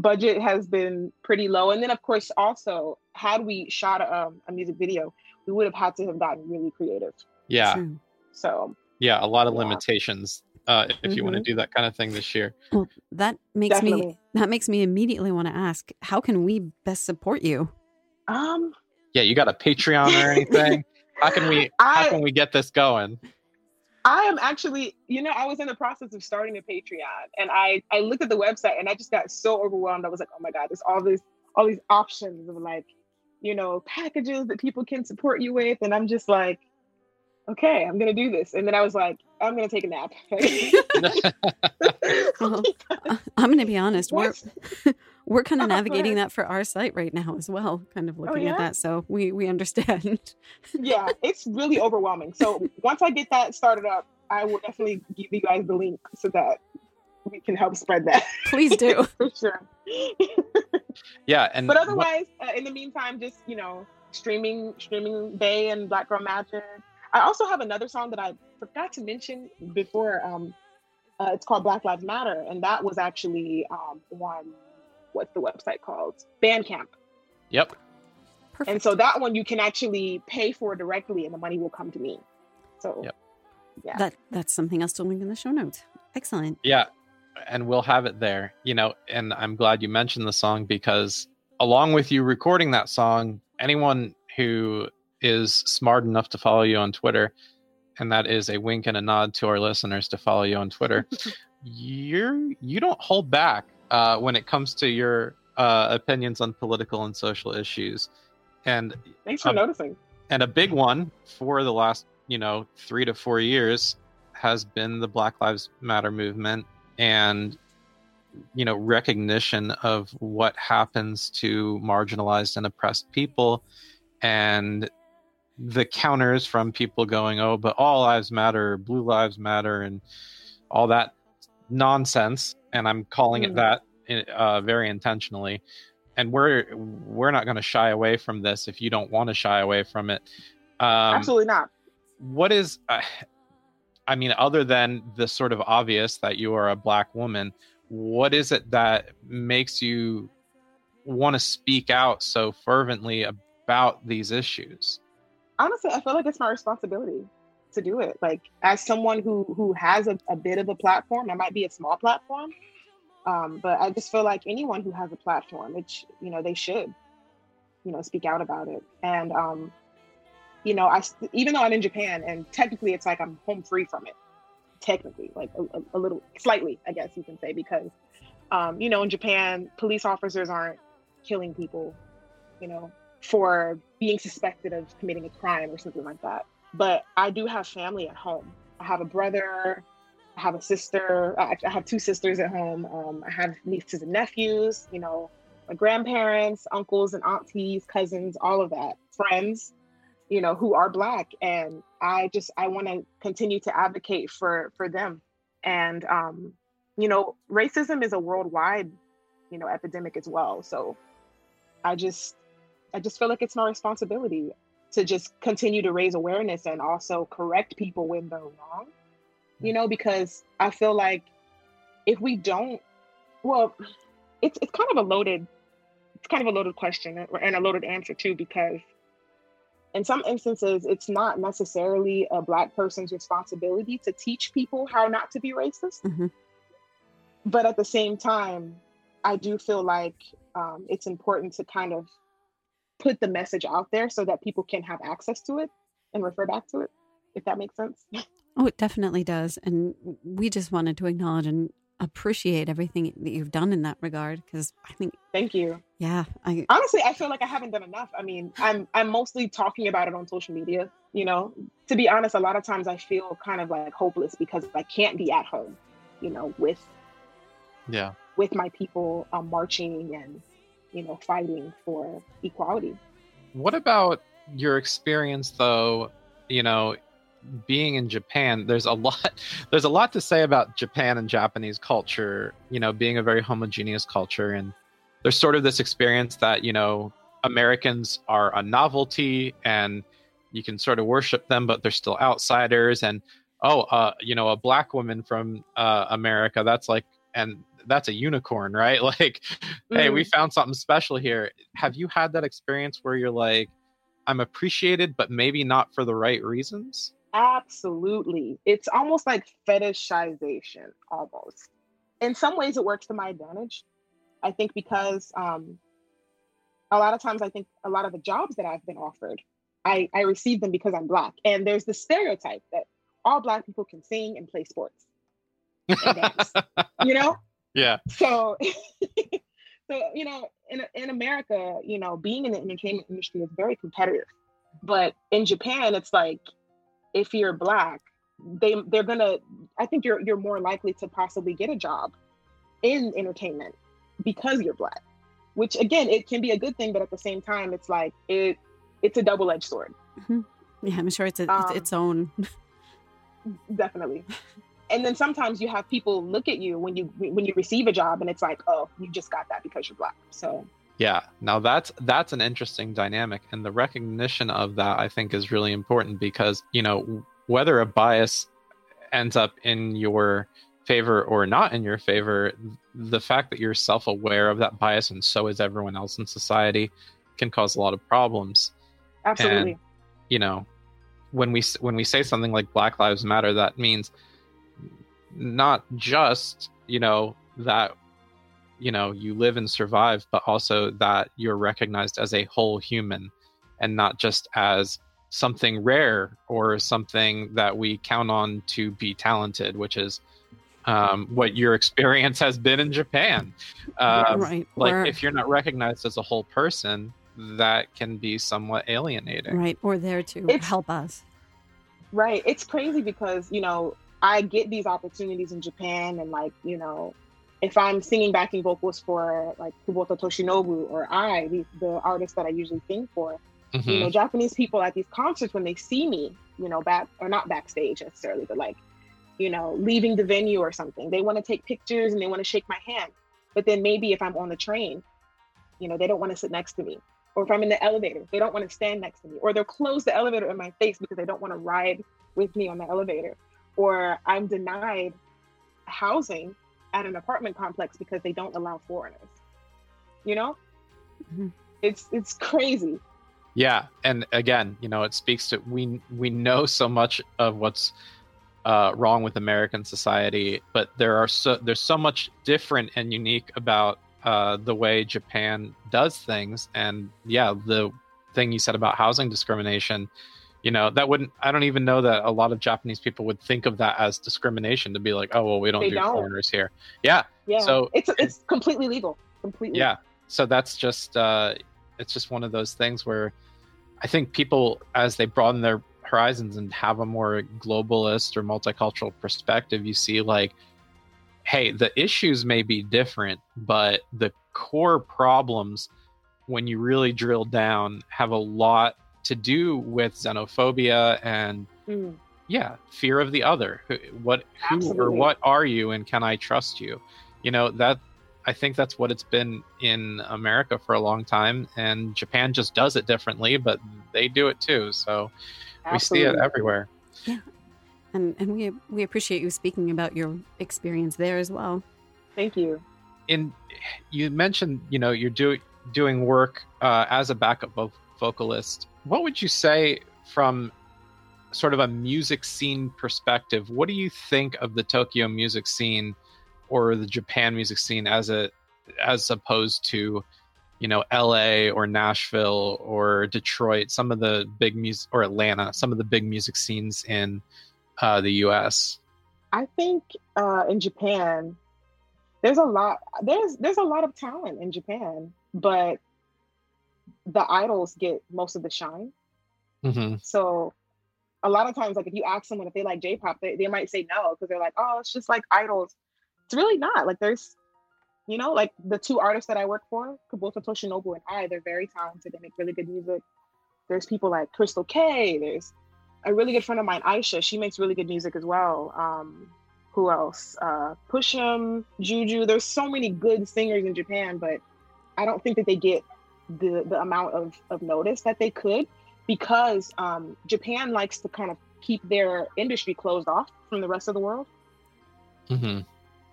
budget has been pretty low. And then of course also had we shot a, um, a music video we would have had to have gotten really creative. Yeah. True. so yeah a lot of Yeah. limitations uh if you want to do that kind of thing this year. Well, that makes me that makes me immediately want to ask, how can we best support you? Um, yeah you got a patreon or anything? <laughs> How can we I, how can we get this going I am actually, you know, I was in the process of starting a Patreon, and I I looked at the website, and I just got so overwhelmed. I was like, oh my god, there's all this all these options of like, you know, packages that people can support you with, and I'm just like, okay, I'm gonna do this, and then I was like, I'm gonna take a nap. <laughs> <laughs> Well, I- I'm going to be honest. What? we're <laughs> kind of Go navigating that for our site right now as well. Kind of looking yeah? at that, so we we understand. <laughs> yeah, it's really overwhelming. So once I get that started up, I will definitely give you guys the link so that we can help spread that Please do. <laughs> for sure. <laughs> yeah and but what- otherwise, uh, in the meantime, just you know, streaming, streaming Bae and Black Girl Magic. I also have another song that I forgot to mention before. Um, uh, it's called Black Lives Matter, and that was actually um, one. What's the website called? Bandcamp. yep Perfect. And so that one you can actually pay for directly, and the money will come to me. So Yep. yeah, that that's something else to link in the show notes. Excellent. Yeah, and we'll have it there. You know, and I'm glad you mentioned the song because along with you recording that song, anyone who is smart enough to follow you on Twitter, and that is a wink and a nod to our listeners to follow you on Twitter, <laughs> you're you don't hold back uh, when it comes to your uh, opinions on political and social issues. And thanks for um, noticing. and a big one for the last you know three to four years has been the black lives matter movement and you know recognition of what happens to marginalized and oppressed people and the counters from people going oh but all lives matter blue lives matter and all that nonsense and i'm calling it Mm. that uh, very intentionally and we're we're not going to shy away from this if you don't want to shy away from it um, Absolutely not. what is uh, i mean other than the sort of obvious that you are a black woman what is it that makes you want to speak out so fervently about these issues honestly i feel like it's my responsibility to do it. Like as someone who who has a, a bit of a platform it might be a small platform um, but i just feel like anyone who has a platform which you know they should you know speak out about it. And um you know i even though i'm in japan and technically it's like i'm home free from it technically like a, a little slightly i guess you can say because um you know in japan police officers aren't killing people you know for being suspected of committing a crime or something like that but i do have family at home i have a brother i have a sister i, have two sisters at home um, i have nieces and nephews you know my grandparents, uncles and aunties, cousins, all of that, friends, you know, who are black. And I just I want to continue to advocate for for them. And um, you know, racism is a worldwide, you know, epidemic as well. So I just I just feel like it's my responsibility to just continue to raise awareness and also correct people when they're wrong. You know, because I feel like if we don't well, it's it's kind of a loaded it's kind of a loaded question and a loaded answer too, because in some instances, it's not necessarily a Black person's responsibility to teach people how not to be racist. Mm-hmm. But at the same time, I do feel like um, it's important to kind of put the message out there so that people can have access to it and refer back to it, if that makes sense. <laughs> Oh, it definitely does. And we just wanted to acknowledge and appreciate everything that you've done in that regard because I think thank you. Yeah, I honestly I feel like I haven't done enough. I mean, I'm I'm mostly talking about it on social media, you know. To be honest, a lot of times I feel kind of like hopeless because I can't be at home, you know, with yeah, with my people um, marching and you know fighting for equality. What about your experience though, you know, being in Japan, there's a <laughs> lot there's a lot to say about Japan and Japanese culture, you know, being a very homogeneous culture. And there's sort of this experience that, you know, Americans are a novelty and you can sort of worship them but they're still outsiders. And oh, uh, you know, a black woman from uh, America, that's like and that's a unicorn, right? <laughs> Like, mm. hey, we mm. found something special here. Have you had that experience where you're like I'm appreciated but maybe not for the right reasons? Absolutely. It's almost like fetishization, almost. In some ways, it works to my advantage. I think because um, a lot of times, I think a lot of the jobs that I've been offered, I, I receive them because I'm Black. And there's the stereotype that all Black people can sing and play sports and dance, <laughs> you know? Yeah. So, <laughs> so you know, in, in America, you know, being in the entertainment industry is very competitive. But in Japan, it's like if you're black, they they're gonna I think you're you're more likely to possibly get a job in entertainment because you're black. Which again, it can be a good thing, but at the same time, it's like it it's a double edged sword. Mm-hmm. Yeah, I'm sure it's a, um, its own. <laughs> definitely. And then sometimes you have people look at you when you when you receive a job, and it's like, oh, you just got that because you're black. So yeah, now that's that's an interesting dynamic, and the recognition of that I think is really important because you know whether a bias ends up in your favor or not in your favor, the fact that you're self-aware of that bias and so is everyone else in society can cause a lot of problems. Absolutely. And, you know, when we when we say something like Black Lives Matter, that means not just you know that you know you live and survive but also that you're recognized as a whole human and not just as something rare or something that we count on to be talented which is um, what your <laughs> experience has been in japan uh, right. like or, if you're not recognized as a whole person that can be somewhat alienating right or there to it's, help us right it's crazy because you know i get these opportunities in japan and like you know if I'm singing backing vocals for like Kubota Toshinobu or AI, the, the artist that I usually sing for, mm-hmm. you know, Japanese people at these concerts when they see me, you know, back or not backstage necessarily, but like, you know, leaving the venue or something, they want to take pictures and they want to shake my hand. But then maybe if I'm on the train, you know, they don't want to sit next to me or if I'm in the elevator, they don't want to stand next to me, or they'll close the elevator in my face because they don't want to ride with me on the elevator, or I'm denied housing at an apartment complex because they don't allow foreigners. You know, mm-hmm. it's it's crazy. Yeah, and again, you know, it speaks to we we know so much of what's uh, wrong with American society, but there are so there's so much different and unique about uh, the way Japan does things, and yeah, the thing you said about housing discrimination, you know, that wouldn't. I don't even know that a lot of Japanese people would think of that as discrimination to be like, oh well, we don't they do don't. foreigners here. Yeah, yeah. So it's it's completely legal, completely. Yeah. So that's just uh, it's just one of those things where I think people, as they broaden their horizons and have a more globalist or multicultural perspective, you see like, hey, the issues may be different, but the core problems, when you really drill down, have a lot to do with xenophobia and mm. yeah, fear of the other. What, who, Absolutely. or what are you, and can I trust you? You know that I think that's what it's been in America for a long time, and Japan just does it differently, but they do it too. So Absolutely. we see it everywhere. Yeah, and and we we appreciate you speaking about your experience there as well. Thank you. In you mentioned, you know, you're doing doing work uh, as a backup vocalist. What would you say from sort of a music scene perspective? What do you think of the Tokyo music scene? or the Japan music scene as a as opposed to you know LA or Nashville or Detroit, some of the big music or Atlanta, some of the big music scenes in uh, the U.S. I think uh, in Japan, there's a lot. There's there's a lot of talent in Japan, but the idols get most of the shine. Mm-hmm. So a lot of times, like if you ask someone if they like J-pop, they, they might say no because they're like, oh, it's just like idols it's really not. Like there's, you know, like the two artists that I work for, Kubota Toshinobu and AI, they're very talented. They make really good music. There's people like Crystal Kay. There's a really good friend of mine, Aisha. She makes really good music as well. Um, who else? Uh, Pushim, Juju. There's so many good singers in Japan, but I don't think that they get the the amount of of notice that they could because um, Japan likes to kind of keep their industry closed off from the rest of the world. Mm-hmm.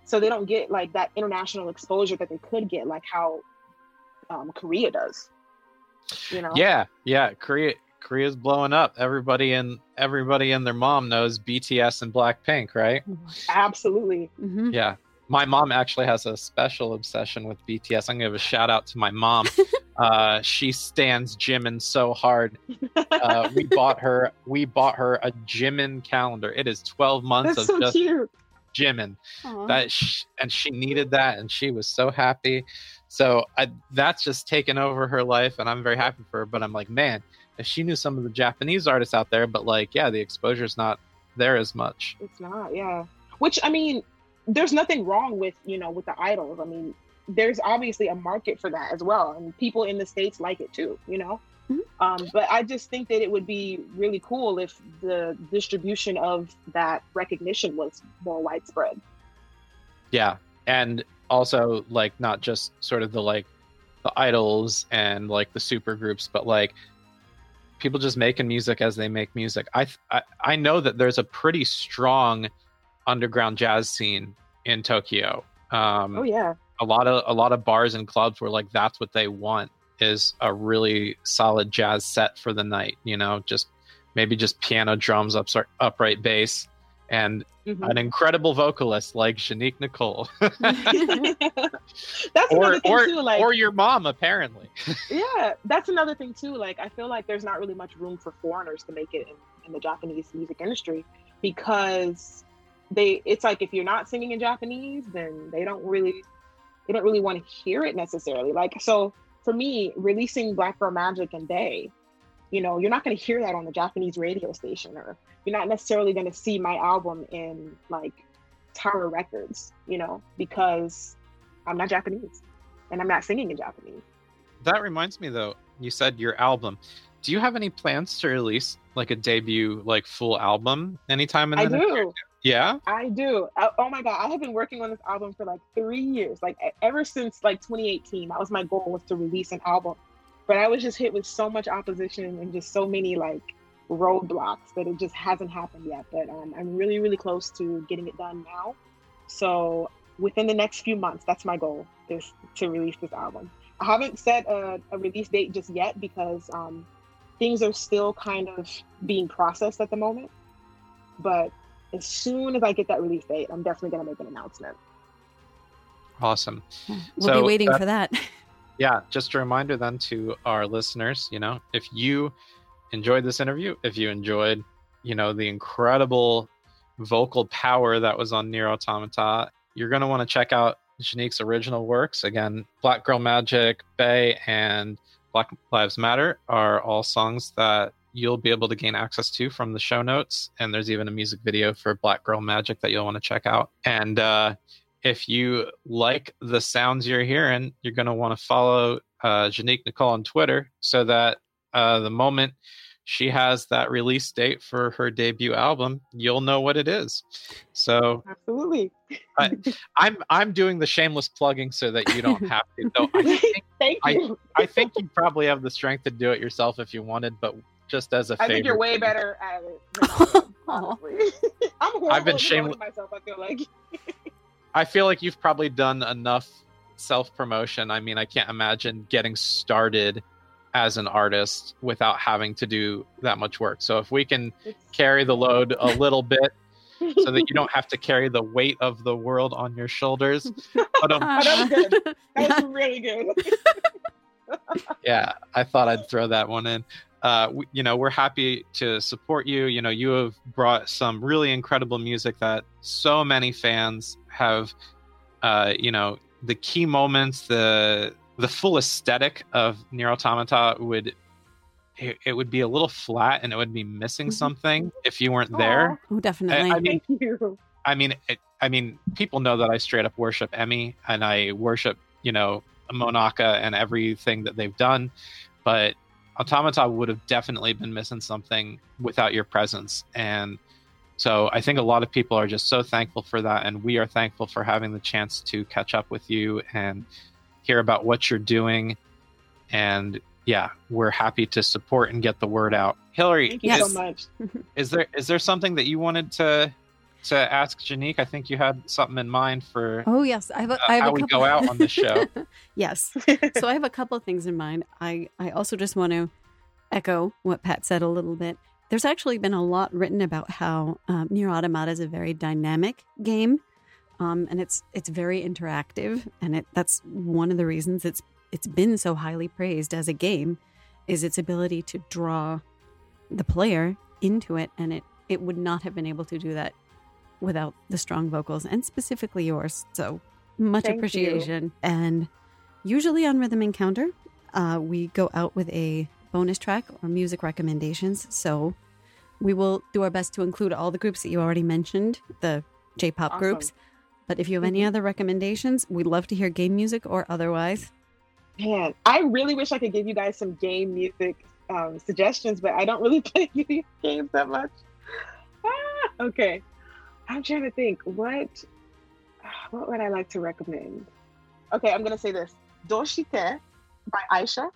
So they don't get like that international exposure that they could get like how um, korea does you know? Yeah yeah korea korea's blowing up. Everybody and everybody and their mom knows bts and blackpink right? Absolutely. Mm-hmm. yeah. My mom actually has a special obsession with bts i'm gonna give a shout out to my mom <laughs> uh, she stands jimin so hard uh, we <laughs> bought her we bought her a jimin calendar it is 12 months That's of so just cute Jimin. That sh- and she needed that, and she was so happy. So I, that's just taken over her life, and I'm very happy for her. But I'm like, man, if she knew some of the Japanese artists out there, but like, yeah, the exposure's not there as much. It's not, yeah. Which I mean, there's nothing wrong with you know with the idols. I mean, there's obviously a market for that as well, and people in the states like it too. You know. Mm-hmm. Um, but I just think that it would be really cool if the distribution of that recognition was more widespread. Yeah. And also like not just sort of the like the idols and like the super groups, but like people just making music as they make music. I, I I know that there's a pretty strong underground jazz scene in Tokyo. Um, oh yeah, a lot of a lot of bars and clubs where like that's what they want is a really solid jazz set for the night. You know, just maybe just piano, drums, ups, upright bass, and mm-hmm. an incredible vocalist like J'Nique Nicole. <laughs> That's or, another thing or, too. Like, or your mom, apparently. <laughs> yeah, that's another thing too. Like, I feel like there's not really much room for foreigners to make it in, in the Japanese music industry because they. It's like if you're not singing in Japanese, then they don't really, they don't really want to hear it necessarily. Like, so for me, releasing Black Girl Magic and Day, you know, you're not going to hear that on the Japanese radio station, or you're not necessarily going to see my album in like Tower Records, you know, because I'm not Japanese and I'm not singing in Japanese. That reminds me though, you said your album. Do you have any plans to release like a debut, like full album anytime in the I do. Yeah, I do. I, oh my god, I have been working on this album for like three years. Like ever since like 2018, that was my goal was to release an album. but I was just hit with so much opposition and just so many like roadblocks that it just hasn't happened yet. But um, I'm really, really close to getting it done now. So within the next few months, that's my goal is to release this album. I haven't set a, a release date just yet because um, things are still kind of being processed at the moment. But as soon as I get that release date, I'm definitely going to make an announcement. Awesome. We'll so, be waiting uh, for that. <laughs> yeah, just a reminder then to our listeners, you know, if you enjoyed this interview, if you enjoyed, you know, the incredible vocal power that was on Nier Automata, you're going to want to check out J'Nique's original works. Again, Black Girl Magic, Bae, and Black Lives Matter are all songs that you'll be able to gain access to from the show notes. And there's even a music video for Black Girl Magic that you'll want to check out. And uh, if you like the sounds you're hearing, you're going to want to follow uh, J'Nique Nicole on Twitter so that uh, the moment she has that release date for her debut album, you'll know what it is. So absolutely, I, am I'm, I'm doing the shameless plugging so that you don't have to. <laughs> Though I think, Thank you. I, I think you probably have the strength to do it yourself if you wanted, but just as a I think you're way better at it. <laughs> honestly, <laughs> <laughs> I'm horrible I've been shameless myself. I feel like. I feel like you've probably done enough self promotion. I mean, I can't imagine getting started as an artist without having to do that much work. So if we can carry the load a little bit so that you don't have to carry the weight of the world on your shoulders. But, um, oh, that was good. That was really good. yeah, I thought I'd throw that one in. Uh, we, you know, we're happy to support you. You know, you have brought some really incredible music that so many fans have. Uh, you know, the key moments, the the full aesthetic of Nier Automata would it, it, would be a little flat and it would be missing mm-hmm. something if you weren't there. Oh, definitely. I, I mean, Thank you. I mean, it, I mean, people know that I straight up worship Emi and I worship, you know, Monaca and everything that they've done, but Automata would have definitely been missing something without your presence. And so I think a lot of people are just so thankful for that, and we are thankful for having the chance to catch up with you and hear about what you're doing. And yeah, we're happy to support and get the word out. Hillary, thank you is, so much. <laughs> is there is there something that you wanted to to ask J'Nique? I think you had something in mind for. Oh yes, I have. A, I have how we go out on the show. <laughs> yes, so I have a couple of things in mind. I I also just want to echo what Pat said a little bit. There's actually been a lot written about how um, Nier Automata is a very dynamic game um, and it's it's very interactive, and it that's one of the reasons it's it's been so highly praised as a game, is its ability to draw the player into it, and it it would not have been able to do that without the strong vocals and specifically yours. So much Thank appreciation. You. And usually on Rhythm Encounter, uh, we go out with a bonus track or music recommendations. So we will do our best to include all the groups that you already mentioned, the J pop awesome. groups, but if you have any mm-hmm. other recommendations, we'd love to hear game music or otherwise. Man, I really wish I could give you guys some game music um, suggestions, but I don't really <laughs> play video games that much. Ah, okay, I'm trying to think. What <sighs> what would I like to recommend? Okay, I'm gonna say this: Doshite by Aisha.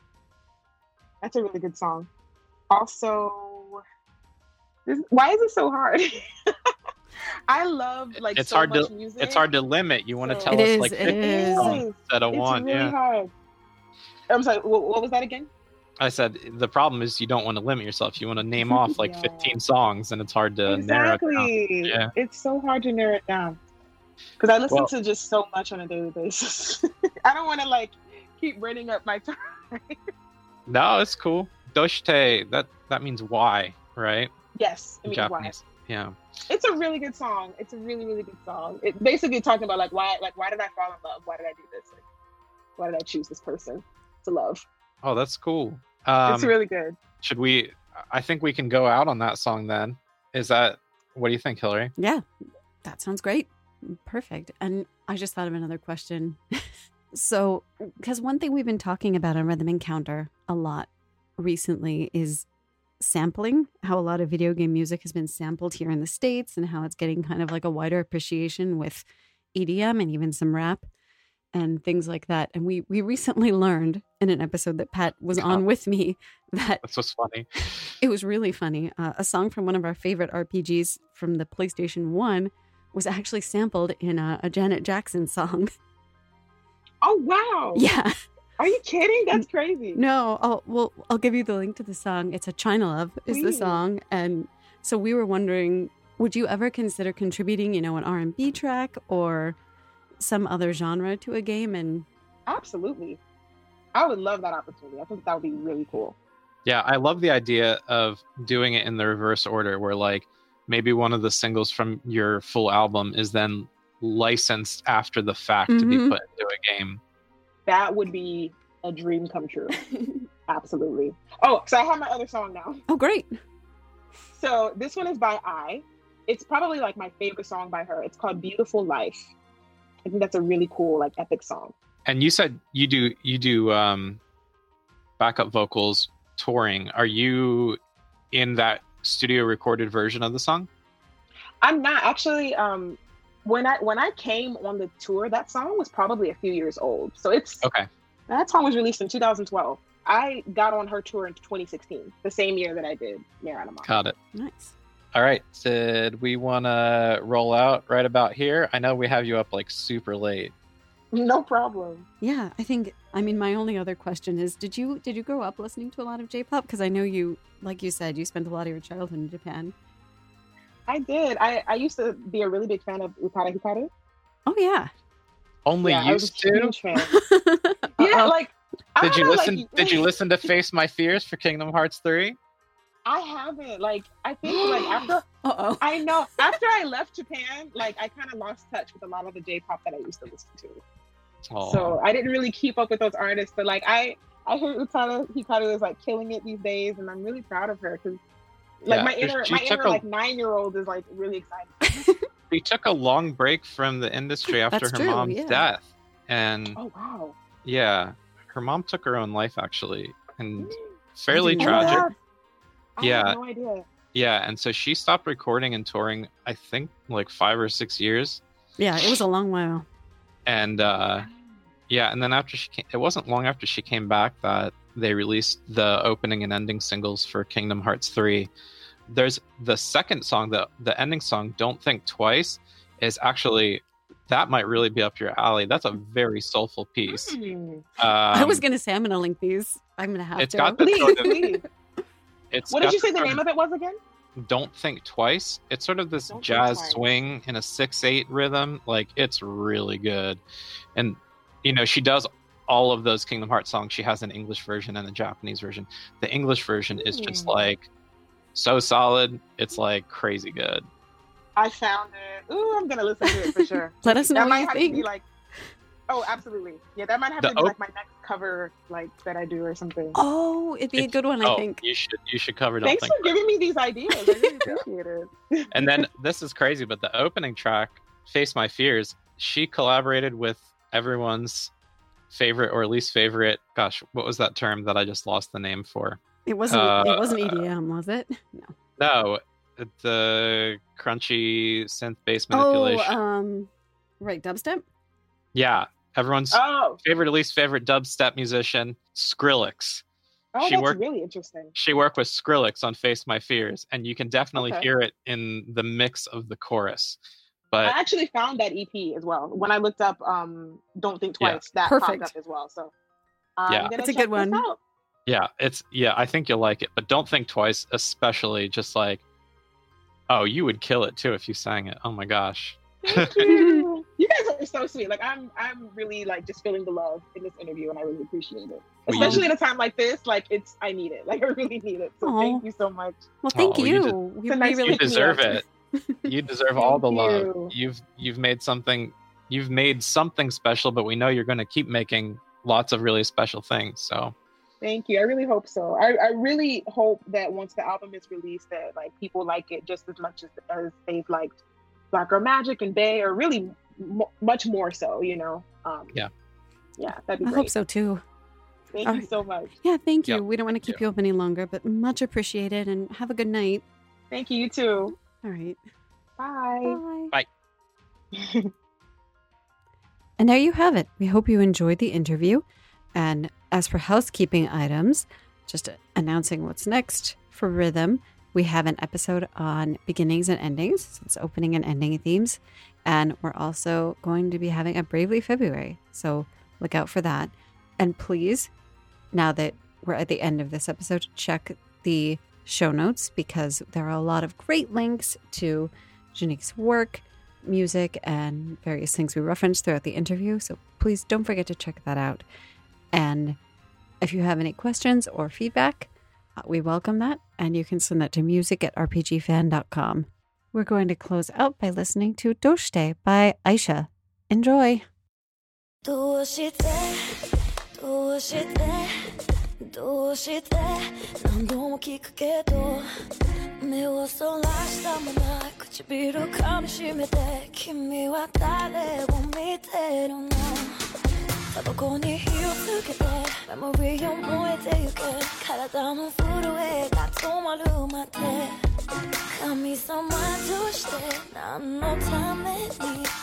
That's a really good song. Also, this, why is it so hard? <laughs> I love like it's so hard to music. it's hard to limit. You want to so, tell us is, like 50 songs instead of it's one. Really yeah. Hard. I'm sorry. What, what, was that again? I said the problem is you don't want to limit yourself. You want to name off like <laughs> yeah. 15 songs, and it's hard to exactly. narrow it down. Yeah. It's so hard to narrow it down because I listen well, to just so much on a daily basis. <laughs> I don't want to like keep running up my time. <laughs> no, it's cool. Doshite, that that means why, right? Yes, it means Japanese. why. Yeah. It's a really good song. It's a really, really good song. It basically talking about like why like why did I fall in love? Why did I do this? Like, why did I choose this person to love? Oh, that's cool. Um, it's really good. Should we I think we can go out on that song then. Is that what do you think, Hillary? Yeah. That sounds great. Perfect. And I just thought of another question. <laughs> so, because one thing we've been talking about on Rhythm Encounter a lot recently is sampling, how a lot of video game music has been sampled here in the States and how it's getting kind of like a wider appreciation with EDM and even some rap. And things like that. And we we recently learned in an episode that Pat was on with me <laughs> that That's was funny. it was really funny. Uh, a song from one of our favorite RPGs from the PlayStation One was actually sampled in a, a Janet Jackson song. <laughs> Oh wow! Yeah. Are you kidding? That's crazy. No, I'll well, I'll give you the link to the song. It's a China Love is the song, and so we were wondering, would you ever consider contributing, you know, an R and B track or some other genre to a game? And Absolutely. I would love that opportunity. AI think that would be really cool. Yeah, I love the idea of doing it in the reverse order where like maybe one of the singles from your full album is then licensed after the fact to be Mhm. put into a game. That would be a dream come true. <laughs> Absolutely. Oh, so I have my other song now. oh, great! So this one is by I. It's probably like my favorite song by her. It's called Beautiful Life. I think that's a really cool, like epic song. And you said you do you do um backup vocals touring. Are you in that studio recorded version of the song? I'm not actually um when I when I came on the tour, that song was probably a few years old. So it's Okay. that song was released in 2012. I got on her tour in 2016, the same year that I did Mariana Mom. Got it. Nice. All right. Did we want to roll out right about here? I know we have you up like super late. No problem. Yeah, I think. I mean, my only other question is: Did you did you grow up listening to a lot of J-pop? Because I know you, like you said, you spent a lot of your childhood in Japan. I did. I, I used to be a really big fan of Utada Hikaru. Oh yeah. Only yeah, I was used to. huge fan. <laughs> Yeah, like Did don't you know, listen? like, did you listen to Face My Fears for Kingdom Hearts three? I haven't. Like I think like <gasps> after Uh-oh. I know after I left Japan, like I kind of lost touch with a lot of the J-pop that I used to listen to. Oh, So I didn't really keep up with those artists. But like I, I heard Utada Hikaru is like killing it these days, and I'm really proud of her because like Yeah, my inner my inner a- like nine year old is like really excited. <laughs> she took a long break from the industry after That's her true, mom's yeah. death, and oh wow, yeah, her mom took her own life actually, and mm. fairly didn't Oh, know tragic. that. I Yeah. had no idea. Yeah, and so she stopped recording and touring. I think like five or six years, Yeah, it was a long while. and uh, yeah, and then after she came, it wasn't long after she came back that they released the opening and ending singles for Kingdom Hearts 3. There's the second song, the the ending song, Don't Think Twice, is actually that might really be up your alley. That's a very soulful piece. Um, Hmm. I was gonna say I'm gonna link these. I'm gonna have It's to. got the- Please, sort of- please. It's What did you say the name of it was again? Don't Think Twice. It's sort of this Don't jazz swing in a 6 8 rhythm. Like, it's really good. And, you know, she does all of those Kingdom Hearts songs. She has an English version and a Japanese version. The English version is just Hmm. like so solid. It's like crazy good. I found it. Ooh, I'm gonna listen to it for sure. <laughs> Let us know that what might you have to be like. Oh, absolutely. Yeah, that might have The to be op- like my next cover, like that I do or something. Oh, it'd be a good one, I oh, think. you should you should cover Don't Thanks for giving me these ideas. I really appreciate it. and then this is crazy, but the opening track, Face My Fears, she collaborated with everyone's favorite or least favorite. Gosh, what was that term that I just lost the name for? It wasn't. Uh, it wasn't EDM, was it? No. No, the crunchy synth bass manipulation. Oh, um, right, dubstep. yeah, everyone's Oh, favorite or least favorite dubstep musician, Skrillex. oh, She that's worked- really interesting. She worked with Skrillex on Face My Fears, and you can definitely Okay. hear it in the mix of the chorus. But I actually found that EP as well when I looked up um "Don't Think Yeah. Twice." That Perfect. popped up as well. So I'm Yeah. gonna It's a good one. out. yeah, it's yeah, I think you'll like it. But don't think twice, especially just like, oh, you would kill it too if you sang it. Oh my gosh. <laughs> are so sweet. Like I'm, I'm really like just feeling the love in this interview, and I really appreciate it. Well, you- Especially at a time like this, like it's I need it. <laughs> Like I really need it. So Aw. thank you so much. Well, thank Oh, you you. did- We, It's a nice really You deserve it. <laughs> You deserve all the love. you. You've you've made something you've made something special, but we know you're gonna keep making lots of really special things. So Thank you. I really hope so. I, I really hope that once the album is released, that like people like it just as much as, as they've liked Black Girl Magic and Bae, or really m- much more so. You know. Um, Yeah. Yeah, that'd be I great. hope so too. Thank All you right. so much. Yeah, thank you. Yep. We don't want to keep Yeah. you up any longer, but much appreciated and have a good night. Thank you. You too. All right. Bye. Bye. <laughs> And there you have it. We hope you enjoyed the interview. And as for housekeeping items, just announcing what's next for Rhythm, we have an episode on beginnings and endings, so it's opening and ending themes. And we're also going to be having a Bravely February. So look out for that. And please, now that we're at the end of this episode, check the show notes because there are a lot of great links to J'Nique's work, music, and various things we referenced throughout the interview. So please don't forget to check that out. And if you have any questions or feedback, uh, we welcome that. And you can send that to music at rpgfan.com. We're going to close out by listening to Doshite by Aisha. Enjoy. どうしてどうしてどうして何度も聞くけど目をそらしたまま唇噛みしめて君は誰を見てるのタバコに火をつけてメモリーを燃えてゆけ体の震えが止まるまで神様として何のために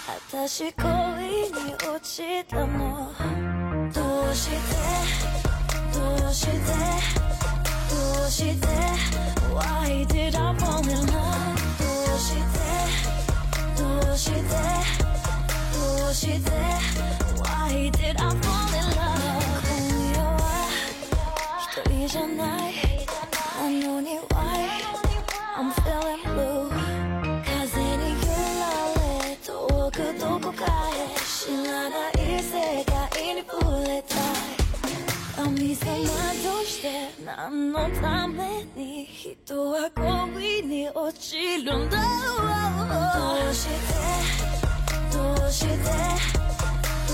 私恋に落ちたの。どうして？どうして？どうして？Why did I fall in love どうして？どうして？どうして？Why did I fall in love. 今夜は一人じゃないなのに Why I'm feeling blue. 風に揺られ遠くどこかへ。知らない世界に触れた。い神様どうして何のために人は恋に落ちるんだ。ろうどうして？どうして？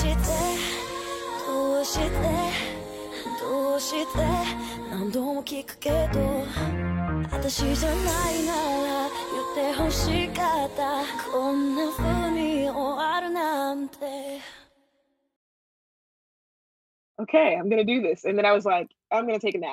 どうしてどうして何度も聞くけど私じゃないなら言ってほしかったこんな風に終わるなんて Okay, I'm gonna do this. And then I was like, I'm gonna take a nap.